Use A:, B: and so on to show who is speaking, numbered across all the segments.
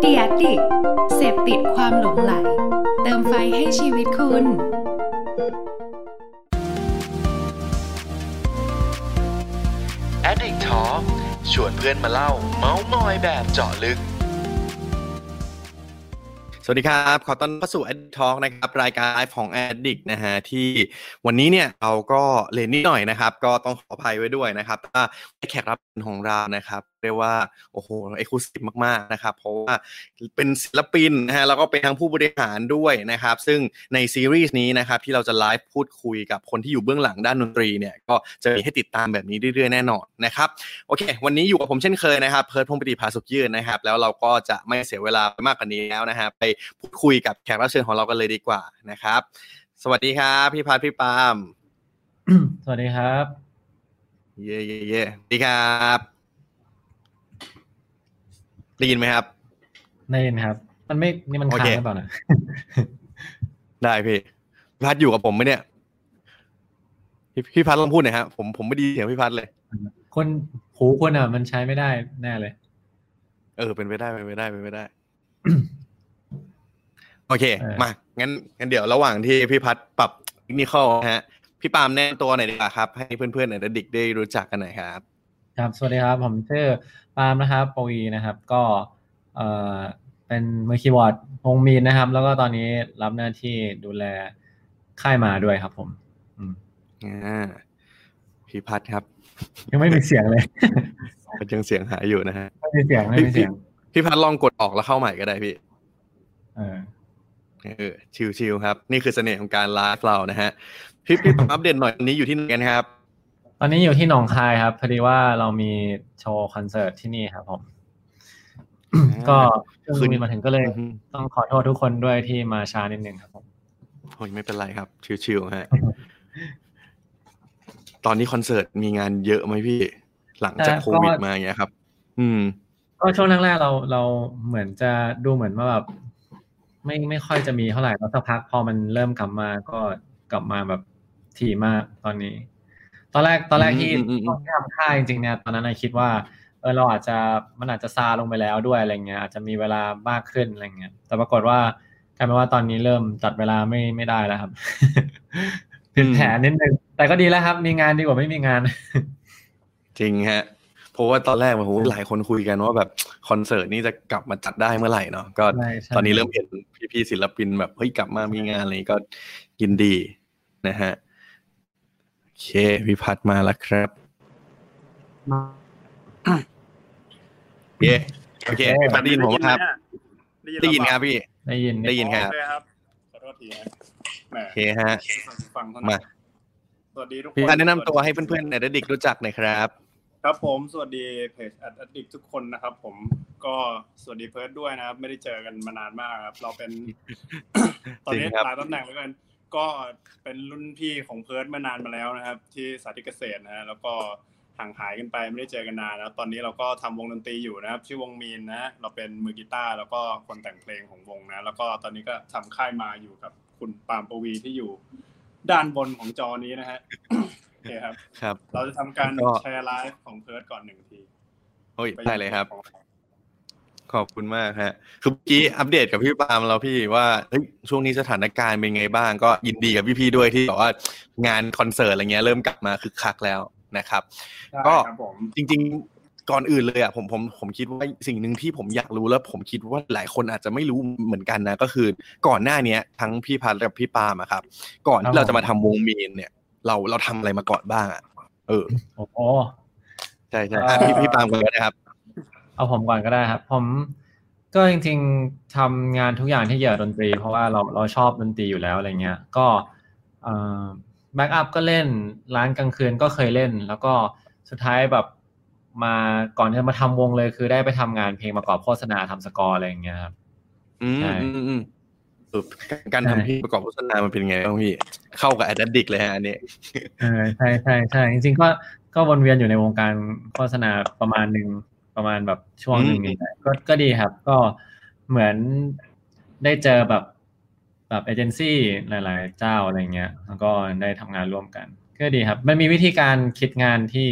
A: เดียดิกเสพติดความหลงไหล เติมไฟให้ชีวิตคุณ
B: Addict Talk ชวนเพื่อนมาเล่า เมาส์มอยแบบเจาะลึก
C: สวัสดีครับ ขอต้อนรับเข้าสู่ Addict Talk นะครับ รายการไลฟ์ของ Addict นะฮะ ที่วันนี้เนี่ยเราก็เลนนิดหน่อยนะครับ ก็ต้องขออภัยไว้ด้วยนะครับว่าแขกรับเชิญของเรานะครับ เรียกว่าโอ้โหเอกลุศิมากๆนะครับ เพราะว่าเป็นศิลปินนะฮะแล้วก็เป็นทั้งผู้บริหารด้วยนะครับ ซึ่งในซีรีส์นี้นะครับที่เราจะไลฟ์พูดคุยกับคนที่อยู่เบื้องหลังด้านดนตรีเนี่ยก็จะมีให้ติดตามแบบนี้เรื่อยๆแน่นอนนะครับโอเค วันนี้อยู่กับผมเช่นเคยนะครับเพิร์ดพงศ์ปฏิภาสุขยืนนะครับ แล้วเราก็จะไม่เสียเวลาไปมากกว่านี้แล้วนะฮะไปพูดคุยกับแขกรับเชิญของเรากันเลยดีกว่านะครับ สวัสดีครับพี่พัทพี่ปาล์ม
D: สวัสดีครับ
C: เย่เย่เย่สวัสดีครับ ได้ยินไหมครับ
D: ได้ยินครับ มันไม่นี่มัน
C: โอ
D: ค้าง
C: เค
D: หรือเปล่านะ
C: ได้พี่พี่พัทอยู่กับผมไหมเนี่ย พี่พี่พัทลองพูดหน่อยฮะผมผมไม่ไดีเสียงพี่พัทเลย
D: คนหูคนอะ มันใช้ไม่ได้แน่เลย
C: เออ เป็นไปได้เป็นไปได้เป็นไปได้ โอเค
D: เออ
C: มางั้นงั้นเดี๋ยวระหว่างที่พี่พัดปรับเทคนิคอลนะฮะ พี่ปาล์มแนะนำตัวหน่อยดีกว่าครับ ให้เพื่อนๆในระดิกได้รู้จักกันหน่อยครับ
D: ครับ สวัสดีครับ ผมชื่อปาล์มนะครับปวีนะครับ ก็เอ่อเป็นมือคีย์บอร์ดวงมีนนะครับ แล้วก็ตอนนี้รับหน้าที่ดูแลค่ายมาด้วยครับ ผมอืม
C: อ่าพี่พัดครับ
D: ยังไม่มีเสียงเลย
C: ก็ยังเสียงหายอยู่นะฮะ
D: ไม่มีเสียงไม่มีเสียง
C: พี่พัดลองกดออกแล้วเข้าใหม่ก็ได้พี่
D: เออ
C: เออชิวๆครับ นี่คือเสน่ห์ของการไลฟ์เรานะฮะพี่พี่อัปเดตหน่อยวันนี้อยู่ที่ไหนกันครับ
D: ตอนนี้อยู่ที่หนองคายครับพอดีว่าเรามีโชว์คอนเสิร์ตที่นี่ครับผม ก็เพิ่ง
C: คืน
D: มีมาถึงก็เลย
C: อือฮึ
D: ต้องขอโทษทุกคนด้วยที่มาช้านิดนึงครับผม
C: โอ้ยไม่เป็นไรครับ ชิวๆฮะตอนนี้คอนเสิร์ตมีงานเยอะไหมพี่ หลังจาก
D: แต่ก็
C: โควิดมาอย่างเงี้ยครับ อืม
D: ก็ช่วงแรกๆเราเราเหมือนจะดูเหมือนว่าแบบไม่ไม่ค่อยจะมีเท่าไหร่แล้วสักพักพอมันเริ่มกลับมาก็กลับมาแบบถี่มากตอนนี้ ตอนแรกตอนแรกที่
C: อืมอืมอืม
D: ตอนที่ทำค่ายจริงๆเนี่ยตอนนั้นนะคิดว่าเออเราอาจจะมันอาจจะซาลงไปแล้วด้วยอะไรเงี้ยอาจจะมีเวลามากขึ้นอะไรเงี้ยแต่ปรากฏว่ากลายเป็นว่าตอนนี้เริ่มจัดเวลาไม่ไม่ได้แล้วครับผิดแผนนิดนึงแต่ก็ดีแล้วครับ มีงานดีกว่าไม่มีงาน
C: จริงฮะเพราะว่าตอนแรกโอ้โหหลายคนคุยกันว่าแบบคอนเสิร์ตนี่จะกลับมาจัดได้เมื่อไหร่เนาะก็
D: ใช่ใช่
C: ตอนนี้เริ่มเห็นพี่ๆศิลปินแบบเฮ้ยกลับมามีงานอะไรก็ยินดีนะฮะโอ เคพี่พัดมาแล้วครับเย้โอเคพี่พัดได้ยินผมไหมครับ ได้ยินครับพี่
D: ได้ยิน
C: ได้ยินครับ
E: โอเคครับขอโทษทีนะแหม
C: โอเคฮะ
E: ฟังเท่า
C: มา
E: นั้นสวัสดีทุกคน
C: พี่พัดแนะนำตัวให้เพื่อนๆในระดิกรู้จักหน่อยครับ
E: ครับผมสวัสดีเพจอัดดิกทุกคนนะครับ ผมก็สวัสดีเพิร์ดด้วยนะครับ ไม่ได้เจอกันมานานมากครับ เราเป็น ตอนนี้
C: จริงครับ
E: หลายตำแหน่งแล้วกัน ก็เป็นรุ่นพี่ของเพิร์ดมานานมาแล้วนะครับ ที่สาธิตเกษตรนะฮะแล้วก็ห่างหายกันไปไม่ได้เจอกันนานแล้วตอนนี้เราก็ทำวงดนตรีอยู่นะครับ ชื่อวงมีนนะ เราเป็นมือกีตาร์แล้วก็คนแต่งเพลงของวงนะ แล้วก็ตอนนี้ก็ทำค่ายมาอยู่กับคุณปาล์มปวีที่อยู่ด้านบนของจอนี้นะฮะโอเคครับ
C: ครับ
E: เราจะทำการ
C: ก็
E: แชร์ไลฟ์ของเพิร์ดก่อนหนึ่งที
C: โอ้ยได้เลยครับ ขอบคุณมากฮะคือเมื่อกี้อัปเดตกับพี่ปาล์มแล้วพี่ว่าเฮ้ยช่วงนี้สถานการณ์เป็นไงบ้าง ก็ยินดีกับพี่ๆด้วยที่แบบว่างานคอนเสิร์ตอะไรเงี้ยเริ่มกลับมาคึกคักแล้วนะครับ
E: ได้
C: ก็
E: ครับผม
C: จริง ๆก่อนอื่นเลยอะผมผมผมคิดว่าสิ่งหนึ่งที่ผมอยากรู้แล้ว ผมคิดว่าหลายคนอาจจะไม่รู้เหมือนกันนะ ก็คือก่อนหน้าเนี้ยทั้งพี่พัดกับพี่ปาล์มอะครับ ก่อน
D: ครับ
C: ที่เรา
D: ผม
C: จะมาทำวงมีนเนี่ย เราเราทำอะไรมาก่อนบ้างอะเออ
D: โอ้โห
C: ใช่ใช่อะพี่พี่ปาล์มก่อนก็ได้ครับ เอา
D: เอาผมก่อนก็ได้ครับ ผมก็จริงๆทำงานทุกอย่างที่เกี่ยวกับดนตรี เพราะว่าเราเราชอบดนตรีอยู่แล้วอะไรเงี้ย ก็backup ก็เล่นร้านกลางคืนก็เคยเล่น แล้วก็สุดท้ายแบบมาก่อนที่จะมาทำวงเลย คือได้ไปทำงานเพลงประกอบโฆษณาทำสกอร์อะไรอย่างเงี้ยครับ
C: อืม
D: ใช่
C: อืมอืมเออการ
D: ใช่
C: ทำเพลงประกอบโฆษณามันเป็นไงบ้างพี่ เข้ากับแอดดิกเลยฮะอันนี้
D: เออใช่ใช่ใช่จริงๆก็ก็วนเวียนอยู่ในวงการโฆษณาประมาณหนึ่ง ประมาณแบบช่วงหนึ่ง
C: อืม
D: นี่แหละก็ก็ดีครับ ก็เหมือนได้เจอแบบแบบเอเจนซี่หลาย ๆ เจ้าอะไรเงี้ย แล้วก็ได้ทำงานร่วมกัน ก็ดีครับ มันมีวิธีการคิดงานที่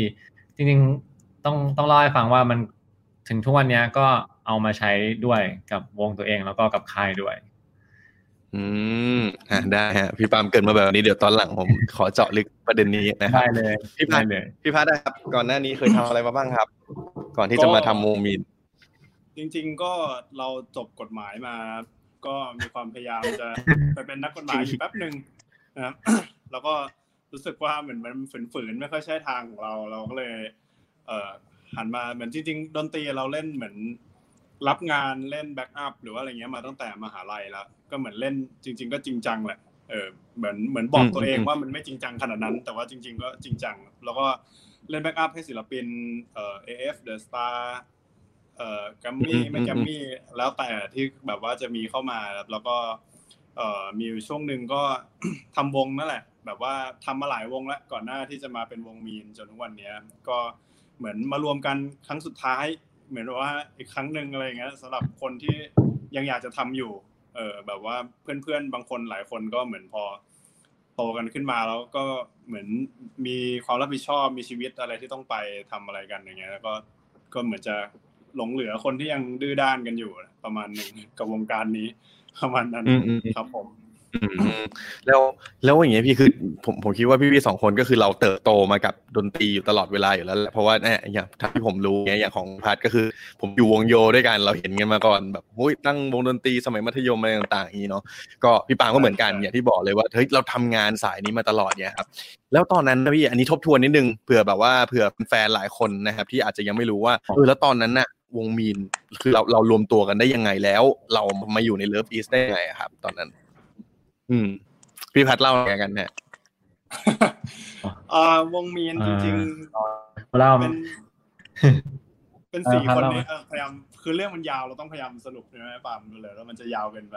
D: จริงๆต้องต้องเล่าให้ฟังว่ามันถึงทุกวันเนี้ยก็เอามาใช้ด้วยกับวงตัวเองแล้วก็กับค่ายด้วย
C: อืมอ่าได้ฮะพี่ปามเกินมาแบบนี้เดี๋ยวตอนหลังผม ขอเจาะลึกประเด็นนี้นะครับ
D: ได้เลย
C: พี่พั
D: ได้
C: ด
D: เลย
C: พี่พัดนะครับก่อนหน้านี้เคยทำอะไรมาบ้างครับ ก่อนที่จะมาทำวงมีน
E: จริง ๆ ก็เราจบกฎหมายมา ก็มีความพยายามจะไปเป็นนักกฎหมายอยู่แป๊บหนึ่งนะครับแล้วก็รู้สึกว่าเหมือนมันฝืนๆไม่ค่อยใช่ทางของเรา เราก็เลย เอ่อหันมาเหมือนจริงๆดนตรีเราเล่นเหมือนรับงานเล่นแบ็กอัพหรือว่าอะไรเงี้ยมาตั้งแต่มหาลัยแล้วก็เหมือนเล่นจริง ๆ ก็จริงจังแหละเออเหมือนเหมือนบอกตัวเองว่ามันไม่จริงจังขนาดนั้น แต่ว่าจริง ๆ ก็จริงจัง แล้วก็ เล่นแบ็กอัพให้ศิลปินเอ่อ AF The Star เอ่อกัมมี่ไม่กัมมี่แล้วแต่ที่แบบว่าจะมีเข้ามาครับแล้วก็เอ่อมีอยู่ช่วงหนึ่งก็ทำวงนั่นแหละ แบบว่าทำมาหลายวงแล้วก่อนหน้าที่จะมาเป็นวงมีนจนทุกวันเนี้ย ก็เหมือนมารวมกันครั้งสุดท้าย เหมือนว่าอีกครั้งหนึ่งอะไรอย่างเงี้ยสำหรับคนที่ยังอยากจะทำอยู่ เออแบบว่าเพื่อนๆบางคนหลายคนก็เหมือนพอ โตกันขึ้นมาแล้วก็เหมือนมีความรับผิดชอบมีชีวิตอะไรที่ต้องไปทำอะไรกันอย่างเงี้ยแล้วก็ก็เหมือนจะหลงเหลือคนที่ยังดื้อด้านกันอยู่ ประมาณหนึ่งกับวงการนี้ประมาณนั้น
C: อืมอืม
E: ครับผม
C: อืม แล้วแล้วอย่างเงี้ยพี่คือผมผมคิดว่าพี่ๆสองคนก็คือเราเติบโตมากับดนตรีอยู่ตลอดเวลาอยู่แล้วแหละเพราะว่าเนี่ยอย่างที่ผมรู้เงี้ยอย่างของพัดก็คือ ผมอยู่วงโยด้วยกันเราเห็นกันมาก่อนแบบหุ้ยตั้งวงดนตรีสมัยมัธยมอะไรต่างๆอย่างนี้เนาะก็พี่ปาล์มก็เหมือนกันอย่างที่บอกเลยว่าเฮ้ยเราทำงานสายนี้มาตลอดเนี่ยครับแล้วตอนนั้นนะพี่อันนี้ทบทวนนิดนึงเผื่อแบบว่าเผื่อแฟนหลายคนนะครับที่อาจจะยังไม่รู้ว่าเออแล้วตอนนั้นน่ะวงมีนคือเราเรารวมตัวกันได้ยังไงแล้ว เรามาอยู่ใน LOVEiS ได้ยังไงอะครับ ตอนนั้น อืม พี่พัดเล่าหน่อยกันเนี่ย
E: เอ่อวงมีนจริง
D: เล่า
E: ๆเป็นเป็น
D: เออ
E: สี่
D: ครับ
E: คน
D: เล่า
E: นี้เออพยายามคือเรื่องมันยาวเราต้องพยายามสรุปใช่ไหมปามเลยแล้วมันจะยาวเกินไป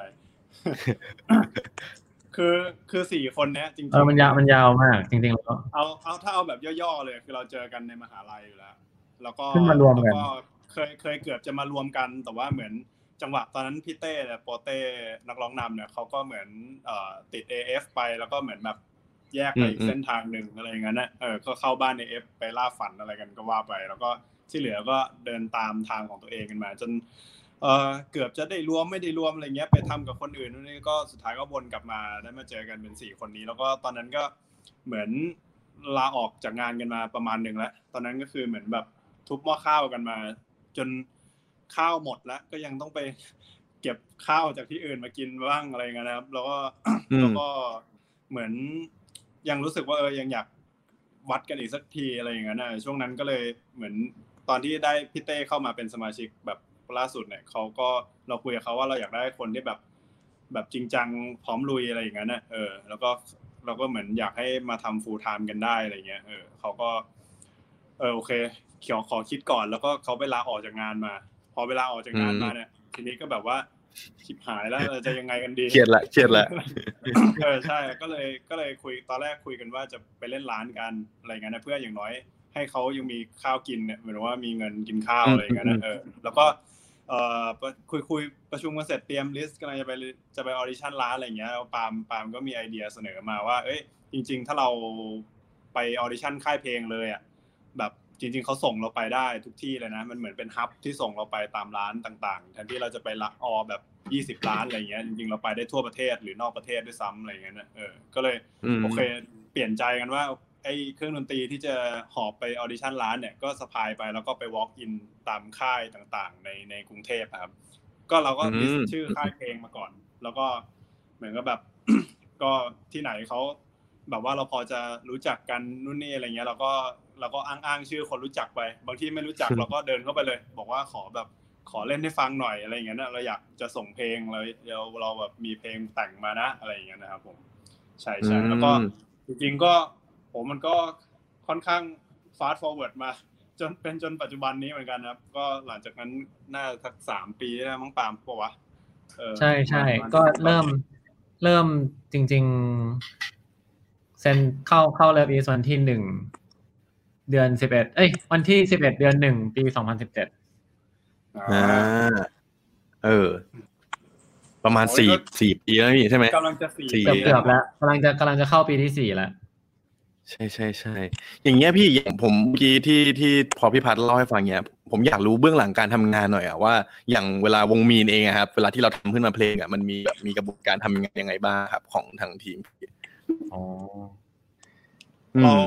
E: คือคือสี่คนเนี้ยจริง
D: เออมันยาวมันยาวมาก จริงๆแล้ว
E: เอาเอาถ้าเอาแบบย่อๆเลย คือเราเจอกันในมหาลัยอยู่แล้ว แล้วก็
D: ขึ้นมารวมกัน
E: แล้เคยเคยเกือบจะมารวมกันแต่ว่าเหมือน จังหวะตอนนั้นพี่เต้เนี่ยโปเต้นักร้องนำเนี่ยเขาก็เหมือนเอ่อติด AF ไปแล้วก็เหมือนแบบแยกไปอี
C: อื
E: ก
C: ม
E: เส้นทางหนึ่งอะไรอย่างนั้นนะเออก็เข้าบ้าน AF ไปล่าฝันอะไรกันก็ว่าไป แล้วก็ที่เหลือก็เดินตามทางของตัวเองกันมา จนเออเกือบจะได้รวมไม่ได้รวมอะไรเงี้ยไปทำกับคนอื่นนู่นนี่ก็สุดท้ายก็วนกลับมาได้มาเจอกันเป็นสี่คนนี้ แล้วก็ตอนนั้นก็เหมือนลาออกจากงานกันมาประมาณหนึ่งแล้ว ตอนนั้นก็คือเหมือนแบบทุบหม้อข้าวกันมา จน ข้าวหมดแล้วก็ยังต้องไปเก็บข้าวจากที่อื่นมากินบ้างอะไรเงี้ยนะครับ แล้วก็
C: อืม
E: แล้วก็เหมือนยังรู้สึกว่าเออยังอยากวัดกันอีกสักทีอะไรอย่างเงี้ยนะช่วงนั้นก็เลยเหมือนตอนที่ได้พี่เต้เข้ามาเป็นสมาชิกแบบล่าสุดเนี่ยเขาก็เราคุยกับเขาว่าเราอยากได้คนที่แบบแบบจริงจังพร้อมลุยอะไรอย่างเงี้ยนะเออ แล้วก็เราก็เหมือนอยากให้มาทำ full time กันได้อะไรเงี้ยเออเขาก็ เออโอเคเขียวขอคิดก่อน แล้วก็เขาไปลาออกจากงานมาพ อเวลาออกจากงานมาเนี่ยทีนี้ก็แบบว่าชิบหายแล้วเราจะยังไงกันดี
C: เครียดละเครียดละ
E: เออใช่ก็เลยก็เลยคุยตอนแรกคุยกันว่าจะไปเล่นร้านกันอะไรเงี้ยนะเพื่ออย่างน้อย ให้เขายังมีข้าวกินเนี่ยหมายถึงว่ามีเงินกินข้าว
C: อืม
E: อะไรเงี้ย
C: อื
E: นะ
C: ม
E: เออแล้วก็เอ่อประคุยคุยประชุมกันเสร็จเตรียม list กำลังจะไปจะไป audition ร้านอะไรเงี้ยแล้วปาล์มปาล์มก็มีไอเดียเสนอมาว่า เอ้ยจริง ๆ ถ้าเราไป audition ค่ายเพลงเลยอะแบบ จริง ๆเขาส่งเราไปได้ทุกที่เลยนะ มันเหมือนเป็น hub ที่ส่งเราไปตามร้านต่าง ๆ แทนที่เราจะไปละออแบบยี่สิบร้านอะไรเงี้ยจริงๆเราไปได้ทั่วประเทศหรือนอกประเทศด้วยซ้ำอะไรเงี้ยนะเออก็เลย
C: อืม
E: โอเค เปลี่ยนใจกันว่าไอ้เครื่องดนตรีที่จะหอบไป audition ร้านเนี่ยก็สะพายไปแล้วก็ไป walk in ตามค่ายต่างๆ ในในกรุงเทพอะครับ ก็เราก็
C: อืม
E: list ชื่อค่ายเพลงมาก่อน แล้วก็เหมือนกับแบบ ก็ที่ไหนเขาแบบว่าเราพอจะรู้จักกันนู่นนี่อะไรเงี้ยเราก็ เราก็อ้างอ้างๆชื่อคนรู้จักไป บางที่ไม่รู้จักเราก็เดินเข้าไปเลย บอกว่าขอแบบขอเล่นให้ฟังหน่อยอะไรอย่างเงี้ยนะเราอยากจะส่งเพลงเราเราเราแบบมีเพลงแต่งมานะอะไรอย่างเงี้ยนะครับ ผม ใช่ใช่แล้วก็
C: อืม
E: จริงๆก็ผมมันก็ค่อนข้าง fast forward มาจนเป็นจนปัจจุบันนี้เหมือนกันนะครับ ก็หลังจากนั้นน่าจะสักสามปีแล้วมั้งปาล์มปะวะเออ
D: ใช่ใช่
E: ประมาณ
D: ก็เริ่มเริ่มจริง ๆ เซ็นเข้าเข้าเลิฟอีสวันที่หนึ่ง เดือนสิบเอ็ดเอ้ย วันที่สิบเอ็ดเดือนหนึ่งปีสองพันสิบเจ็ด
C: อ่าเออ ประมาณสี่สี่ปีแล้วนี่ใช่ไหม
E: กำลังจะสี่
C: สี่
D: เกือบ
E: ปี
D: เกือบแล้วกำลังจะกำลังจะเข้าปีที่สี่แล้ว
C: ใช่ใช่ใช่อย่างเงี้ยพี่อย่างผมเมื่อกี้ที่ที่พอพี่พัดเล่าให้ฟังเนี้ย ผมอยากรู้เบื้องหลังการทำงานหน่อยอะว่าอย่างเวลาวงมีนเองอะครับเวลาที่เราทำขึ้นมาเพลงอะมันมีแบบมีกระบวนการทำงานยังไงบ้างครับ ของทางทีม
D: อ๋อ
C: อื
E: เรา
C: ม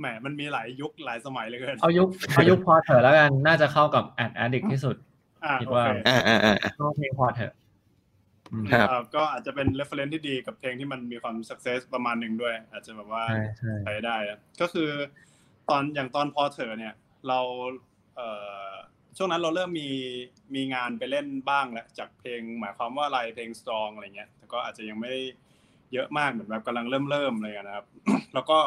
E: แหมมันมีหลายยุคหลายสมัยเหลยเกิน
D: เอายุคเอายุคพอเถอะแล้วกันน่าจะเข้ากับแอดแอดดิกที่สุด
E: อ่า
D: คิด
E: โอ
D: ว่า
E: เค
C: อ่าอ่าอ่า
D: ก็เพลงพอเถอะอืม
C: ครับ
E: อ่าก็อาจจะเป็น reference ที่ดีกับเพลงที่มันมีความ success ประมาณหนึ่งด้วย อาจจะแบบว่า
D: ใช่ใช่
E: ใช้ได้อะก็คือตอนอย่างตอนพอเถอะเนี่ย เราเอ่อช่วงนั้นเราเริ่มมีมีงานไปเล่นบ้างแล้วจากเพลงหมายความว่าอะไรเพลง strong อะไรเงี้ยแต่ก็อาจจะยังไม่ได้เยอะมากเหมือนแบบกำลังเริ่มเริ่มอะไรกันนะครับ แล้วก็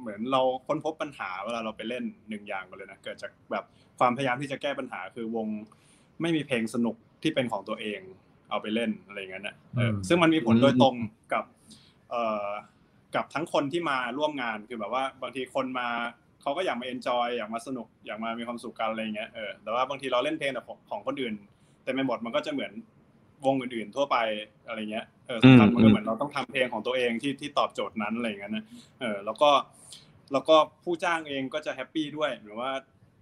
E: เหมือนเราค้นพบปัญหาเวลาเราไปเล่นหนึ่งอย่างกันเลยนะเกิดจากแบบความพยายามที่จะแก้ปัญหาคือวงไม่มีเพลงสนุกที่เป็นของตัวเองเอาไปเล่นอะไรอย่างนั้นนะเออ
D: อืม
E: ซึ่งมันมีผลโดยตรงกับเอ่อกับทั้งคนที่มาร่วมงานคือแบบว่าบางทีคนมาเขาก็อยากมาเอนจอยอยากมาสนุกอยากมามีความสุขกันอะไรอย่างเงี้ยเออแต่ว่าบางทีเราเล่นเพลงแต่ของของคนอื่น แต่ไม่หมดมันก็จะเหมือนวงอื่นๆทั่วไปอะไรเงี้ยเออสุดท้ายมันก็เหมือนเราต้องทำเพลงของตัวเองที่ที่ตอบโจทย์นั้นอะไรอย่างเงี้ยนะเออแล้วก็ แล้วก็ผู้จ้างเองก็จะ happy ด้วยหรือว่า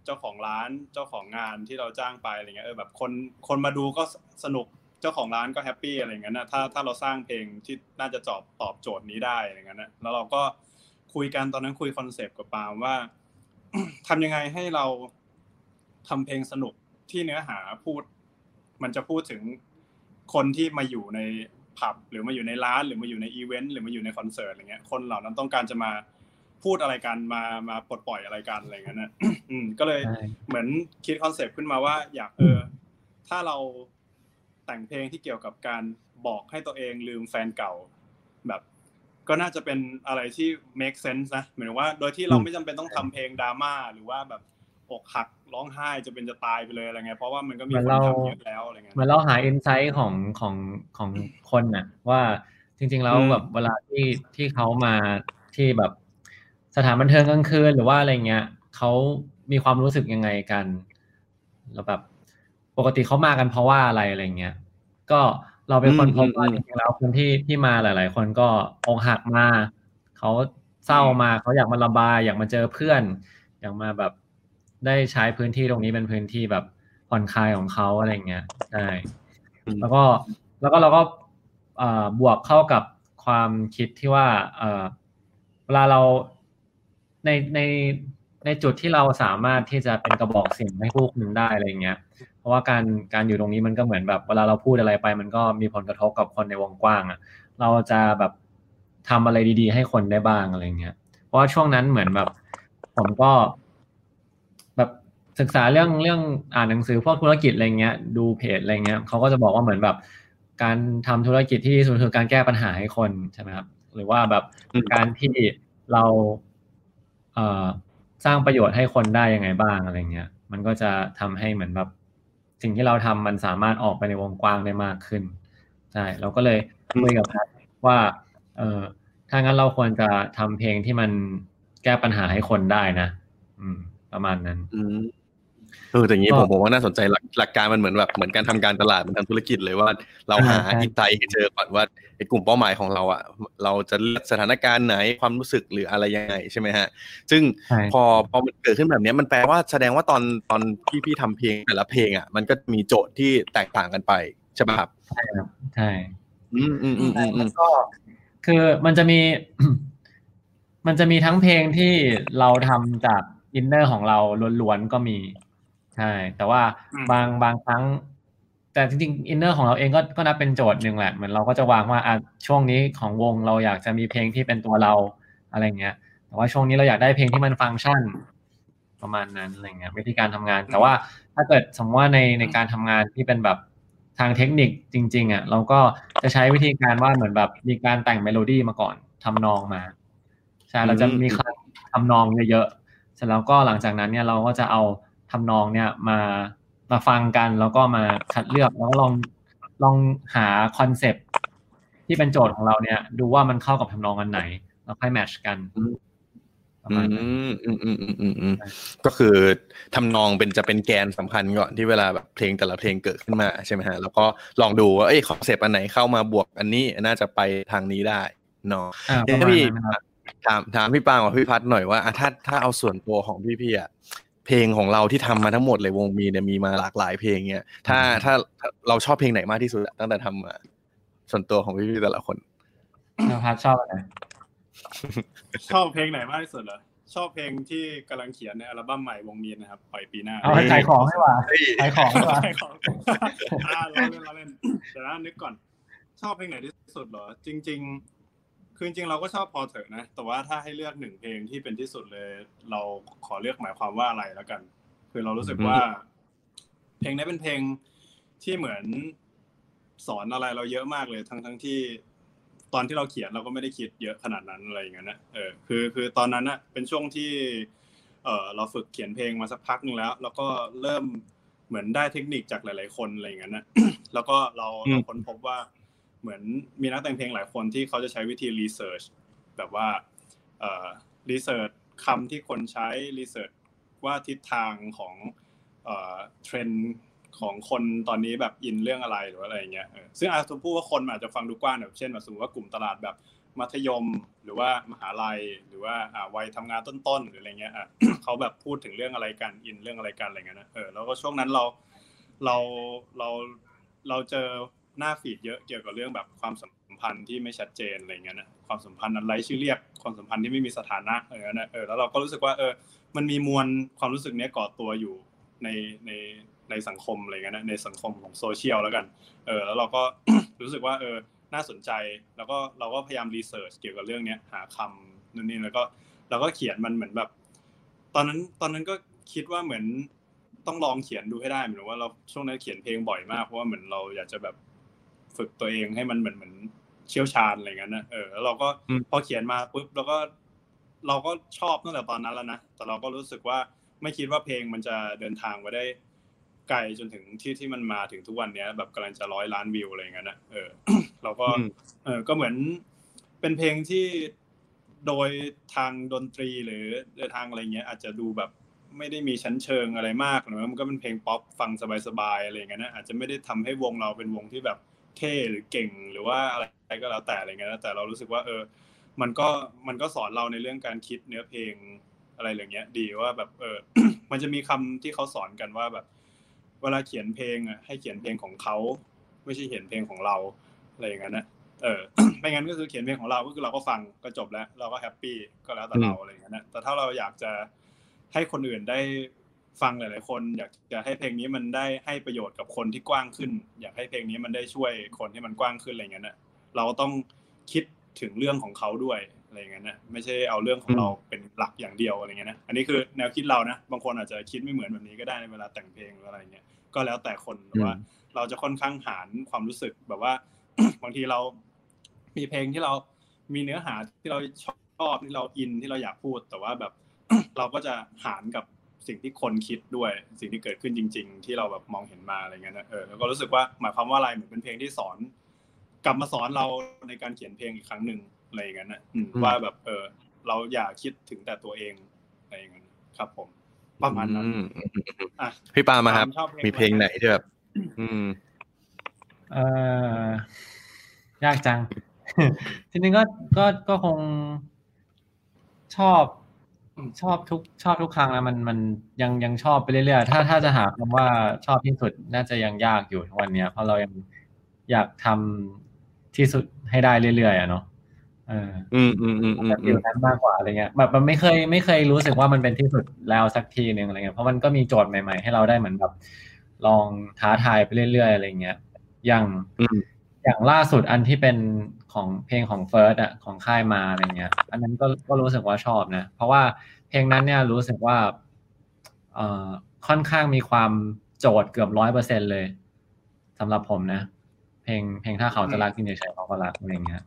E: เจ้าของร้านเจ้าของงานที่เราจ้างไปอะไรเงี้ยเออแบบคนคนมาดูก็สนุกเจ้าของร้านก็ happy อะไรเงี้ยนะถ้าถ้าเราสร้างเพลงที่น่าจะตอบตอบโจทย์นี้ได้อะไรเงี้ยนะแล้วเราก็คุยกันตอนนั้นคุย concept กับปาล์มว่าทำยังไงให้เราทำเพลงสนุกที่เนื้อหาพูด มันจะพูดถึงคนที่มาอยู่ในผับหรือมาอยู่ในร้าน หรือมาอยู่ในอีเวนต์หรือมาอยู่ในคอนเสิร์ตอะไรเงี้ยคนเหล่านั้นต้องการจะมา พูดอะไรกันมามาปลดปล่อยอะไรกันอะไรเงี้ยนะอืมก็เลย
D: ใช่
E: เหมือนคิด concept ขึ้นมาว่า อยากเออ ถ้าเราแต่งเพลงที่เกี่ยวกับการบอกให้ตัวเองลืมแฟนเก่า แบบ ก็น่าจะเป็นอะไรที่ make sense นะหมายถึงว่า โดยที่เราไม่จำเป็นต้องทำเพลงดราม่าหรือว่าแบบอกหักร้องไห้จะเป็นจะตายไปเลยอะไรเงี้ยเพราะว่ามันก็มีคนทำเยอะแล้วอะไรเงี้ย
D: เหมือนเราหาอินไซต์ของของของคนน่ะ ว่าจริง ๆ แล้ว
E: อืม
D: แบบเวลาที่ที่เขามาที่แบบ สถานบันเทิงกลางคืนหรือว่าอะไรเงี้ยเขามีความรู้สึกยังไงกันแล้วแบบปกติเขามากันเพราะว่าอะไรอะไรเงี้ยก็เราเป็นคนพบว่า
C: อืม
D: จ
C: อืม
D: ริงๆแล้วคนที่ที่มาหลาย ๆ คนก็อกหักมาเขาเศร้ามาเขาอยากมาระบายอยากมาเจอเพื่อน อยากมาแบบได้ใช้พื้นที่ตรงนี้เป็นพื้นที่แบบผ่อนคลายของเขาอะไรเงี้ยใช่
C: อืม
D: แล้วก็แล้วก็เราก็เอ่อบวกเข้ากับความคิดที่ว่าเอ่อเวลาเรา ในในในจุดที่เราสามารถที่จะเป็นกระบอกเสียงให้ผู้คนได้อะไรเงี้ย เพราะว่าการการอยู่ตรงนี้มันก็เหมือนแบบเวลาเราพูดอะไรไป มันก็มีผลกระทบกับคนในวงกว้างอะ เราจะแบบทำอะไรดี ๆ ให้คนได้บ้างอะไรเงี้ย เพราะว่าช่วงนั้นเหมือนแบบ ผมก็ แบบศึกษาเรื่องเรื่องอ่านหนังสือพวกธุรกิจอะไรเงี้ย ดูเพจอะไรเงี้ยเขาก็จะบอกว่าเหมือนแบบ การทำธุรกิจที่ดีสุดคือการแก้ปัญหาให้คนใช่ไหมครับ หรือว่าแบบการที่เรา สร้างประโยชน์ให้คนได้ยังไงบ้างอะไรเงี้ย มันก็จะทำให้เหมือนแบบสิ่งที่เราทำมันสามารถออกไปในวงกว้างได้มากขึ้นใช่เราก็เลยคุยกับแพทว่า เออถ้างั้นเราควรจะทำเพลงที่มันแก้ปัญหาให้คนได้นะ อืม ประมาณนั้น
C: อืม เออแต่อย่างนี้
D: ก็
C: ผมผมว่าน่าสนใจหลักหลักการมันเหมือนแบบเหมือนการทำการตลาดเหมือนทำธุรกิจเลยว่า เราหา
D: อ่าใช่
C: อินไซต์ให้เจอก่อนว่าไอ้กลุ่มเป้าหมายของเราอะเราจะเลือกสถานการณ์ไหนความรู้สึกหรืออะไรยังไงใช่ไหมฮะ ซึ่ง
D: ใช่
C: พอพอมันเกิดขึ้นแบบเนี้ยมันแปลว่าแสดงว่าตอนตอนพี่พี่ทำเพลงแต่ละเพลงอะมันก็มีโจทย์ที่แตกต่างกันไปใช่ป่ะครับ
D: ใช่ครับใช่
C: อืมอืมอืมอืมอืม
D: ก็คือมันจะมี มันจะมีทั้งเพลงที่เราทำจากอินเนอร์ของเราล้วนๆก็มี ใช่ แต่ว่า
E: อืม
D: บางบางครั้ง แต่จริงๆ inner ของเราเองก็ก็นับเป็นโจทย์หนึ่งแหละเหมือนเราก็จะวางว่าอะช่วงนี้ของวงเราอยากจะมีเพลงที่เป็นตัวเราอะไรเงี้ย แต่ว่าช่วงนี้เราอยากได้เพลงที่มันฟังก์ชัน ประมาณนั้นอะไรเงี้ยวิธีการทำงาน แต่ว่าถ้าเกิดสมมติว่าในในการทำงานที่เป็นแบบทางเทคนิคจริง ๆอะเราก็จะใช้วิธีการว่าเหมือนแบบมีการแต่งเมโลดี้มาก่อนทำนองมาใช่เราจะมีคำทำนองเยอะๆเสร็จแล้วก็หลังจากนั้นเนี่ยเราก็จะเอา ทำนองเนี่ยมามาฟังกันแล้วก็มาคัดเลือกแล้วก็ลองลองหา concept ที่เป็นโจทย์ของเราเนี่ย ดูว่ามันเข้ากับทำนองอันไหนแล้วค่อย match กัน
C: อื
D: ม
C: อืมอืมอืมอืมก็คือทำนองเป็นจะเป็นแกนสำคัญก่อนที่เวลาแบบเพลงแต่ละเพลงเกิดขึ้นมาใช่ไหมฮะแล้วก็ลองดูว่าเอ้ย concept อันไหนเข้ามาบวกอันนี้น่าจะไปทางนี้ได้เนาะ
D: อ่า
C: เอ้
D: ระ
C: ย
D: มาณ
C: พี่ถามถามพี่ปางกับพี่พัดหน่อยว่าถ้าถ้าเอาส่วนตัวของพี่พี่อะ เพลงของเราที่ทำมาทั้งหมดเลยวงมีเนี่ยมีมาหลากหลายเพลงเนี่ยถ้าถ้าถ้าเราชอบเพลงไหนมากที่สุดอะตั้งแต่ทำมาส่วนตัวของพี่พี่แต่ละคน
D: นภัสชอบอะไร
E: ชอบเพลงไหนมากที่สุดเหรอชอบเพลงที่กำลังเขียนในอัลบั้มใหม่วงมีนนะครับปล่อยปีหน้า
D: เอาให้ขายของให้ว่าขายของให้ว่า
E: ใช่ของอ่าเราเล่นเราเล่นเดี๋ยวนะนึกก่อน ชอบเพลงไหนที่สุดเหรอ จริง ๆ คือจริงๆเราก็ชอบพอเถอะนะ แต่ว่าถ้าให้เลือกหนึ่งเพลงที่เป็นที่สุดเลย เราขอเลือกหมายความว่าอะไรแล้วกัน คือเรารู้สึกว่า เพลงนี้เป็นเพลงที่เหมือนสอนอะไรเราเยอะมากเลย ทั้งทั้งที่ ตอนที่เราเขียนเราก็ไม่ได้คิดเยอะขนาดนั้นอะไรอย่างเงี้ยนะเออคือคือตอนนั้นนะเป็นช่วงที่ เออเราฝึกเขียนเพลงมาสักพักหนึงแล้ว แล้วก็เริ่มเหมือนได้เทคนิคจากหลาย ๆ คนอะไรอย่างเงี้ยนะแล้วก็เรา
C: อืม
E: เราค้นพบว่า เหมือนมีนักแต่งเพลงหลายคนที่เขาจะใช้วิธีรีเสิร์ชแบบว่าเอ่อรีเสิร์ชคำที่คนใช้รีเสิร์ชว่าทิศทางของเอ่อเทรนด์ของคนตอนนี้แบบอินเรื่องอะไรหรืออะไรเงี้ยซึ่งอาจจะพูดว่าคนอาจจะฟังดูกว้างแบบเช่นแบบสมมติว่ากลุ่มตลาดแบบมัธยมหรือว่ามหาลัยหรือว่าวัยทำงานต้นๆหรืออะไรเงี้ยเขาแบบพูดถึงเรื่องอะไรกันอินเรื่องอะไรกันอะไรเงี้ยนะเออแล้วก็ช่วงนั้นเราเราเราเราเจอ หน้า feed เยอะเกี่ยวกับเรื่องแบบความสัมพันธ์ที่ไม่ชัดเจนอะไรเงี้ยนะความสัมพันธ์อะไรชื่อเรียกความสัมพันธ์ที่ไม่มีสถานะเออนะเออแล้วเราก็รู้สึกว่าเออมันมีมวลความรู้สึกเนี้ยก่อตัวอยู่ในในในสังคมอะไรเงี้ยนะในสังคมของโซเชียลแล้วกันเออแล้วเราก็รู้สึกว่าเออน่าสนใจแล้วก็เราก็พยายาม research เกี่ยวกับเรื่องเนี้ยหาคำนู่นนี่แล้วก็เราก็เขียนมันเหมือนแบบ ตอนนั้นตอนนั้นก็คิดว่าเหมือนต้องลองเขียนดูให้ได้เหมือนว่าเราช่วงนั้นเขียนเพลงบ่อยมากเพราะว่าเหมือนเราอยากจะแบบ ฝึกตัวเองให้มันเหมือนเหมือนเชี่ยวชาญอะไรเงี้ยนะเออแล้วเราก็
C: อืม
E: พอเขียนมาปุ๊บเราก็เราก็ชอบตั้งแต่ตอนนั้นแล้วนะแต่เราก็รู้สึกว่าไม่คิดว่าเพลงมันจะเดินทางไปได้ไกลจนถึงที่ที่มันมาถึงทุกวันเนี้ย แบบกำลังจะร้อยล้านวิวอะไรอย่างเงี้ยนะเออ เราก็
C: อืม
E: เออก็เหมือนเป็นเพลงที่โดยทางดนตรีหรือโดยทางอะไรเงี้ย อาจจะดูแบบไม่ได้มีชั้นเชิงอะไรมากหรือว่ามันก็เป็นเพลงป๊อปฟังสบายๆอะไรอย่างเงี้ยนะอาจจะไม่ได้ทำให้วงเราเป็นวงที่แบบ เท่หรือเก่งหรือว่าอะไรก็แล้วแต่อะไรเงี้ยแต่เรารู้สึกว่า เออ มันก็มันก็สอนเราในเรื่องการคิดเนื้อเพลงอะไรอย่างเงี้ย ดีว่าแบบเออ มันจะมีคำที่เขาสอนกันว่าแบบ เวลาเขียนเพลงอะให้เขียนเพลงของเขาไม่ใช่เขียนเพลงของเราอะไรอย่างนั้นนะเออไม่งั้นก็คือเขียนเพลงของเราก็คือเราก็ฟังก็จบแล้ว เราก็แฮปปี้ก็แล้วแต่เราอะไรอย่างนั้นนะแต่ถ้าเราอยากจะให้คนอื่นได้ ฟังหลาย ๆ คนอยากจะให้เพลงนี้มันได้ให้ประโยชน์กับคนที่กว้างขึ้น อยากให้เพลงนี้มันได้ช่วยคนที่มันกว้างขึ้นอะไรอย่างนั้นนะเราก็ต้องคิดถึงเรื่องของเขาด้วยอะไรอย่างนั้นนะไม่ใช่เอาเรื่องของเราเป็นหลักอย่างเดียวอะไรอย่างเงี้ยนะอันนี้คือแนวคิดเรานะบางคนอาจจะคิดไม่เหมือนแบบนี้ก็ได้ในเวลาแต่งเพลงหรืออะไรเงี้ยก็แล้วแต่คนแต่ว่าเราจะค่อนข้างหารความรู้สึกแบบว่า บางทีเรา มีเพลงที่เรามีเนื้อหาที่เราชอบที่เราอินที่เราอยากพูด แต่ว่าแบบ เราก็จะหารกับ สิ่งที่คนคิดด้วย สิ่งที่เกิดขึ้นจริง ๆ ที่เราแบบมองเห็นมาอะไรเงี้ยนะเออแล้วก็รู้สึกว่าหมายความว่าอะไรเหมือนเป็นเพลงที่สอน กลับมาสอนเราในการเขียนเพลงอีกครั้งหนึ่งอะไรอย่างนั้นนะอืม
C: อืม
E: ว่าแบบเออ เราอย่าคิดถึงแต่ตัวเองอะไรอย่างนั้นครับ ผมประมาณนั้น
C: อืม
E: อะ
C: พี่ปามาครับ
E: ชอบเพลง
C: มีเพลงไหนที่แบบอืม
D: เอ่อยากจัง ทีนี้ก็ก็ก็คงชอบ ชอบทุกชอบทุกครั้งแล้วมันมันยังยังชอบไปเรื่อยๆถ้าถ้าจะหาคำว่าชอบที่สุดน่าจะยังยากอยู่ทุกวันเนี้ยเพราะเรายังอยากทำที่สุดให้ได้เรื่อยๆอะเนาะเออ
C: อืมอืมอืมอืม
D: แบบ
C: อืม
D: feel นั้นมากกว่าอะไรเงี้ยแบบมันไม่เคยไม่เคยรู้สึกว่ามันเป็นที่สุดแล้วสักทีหนึ่งอะไรเงี้ยเพราะมันก็มีโจทย์ใหม่ๆ ให้เราได้เหมือนแบบ ลองท้าทายไปเรื่อยๆอะไรเงี้ยอย่าง
C: อ
D: ย่างล่าสุดอันที่เป็นของเพลงของเฟิร์สอะของค่ายมาอะไรเงี้ย อันนั้นก็ก็รู้สึกว่าชอบนะ เพราะว่าเพลงนั้นเนี่ยรู้สึกว่าเอ่อค่อนข้างมีความโจทย์เกือบร้อยเปอร์เซ็นต์เลยสำหรับผมนะ เพลงเพลงถ้าเขาจะรักยืนเฉยๆเขาก็รักอะไรเงี้ย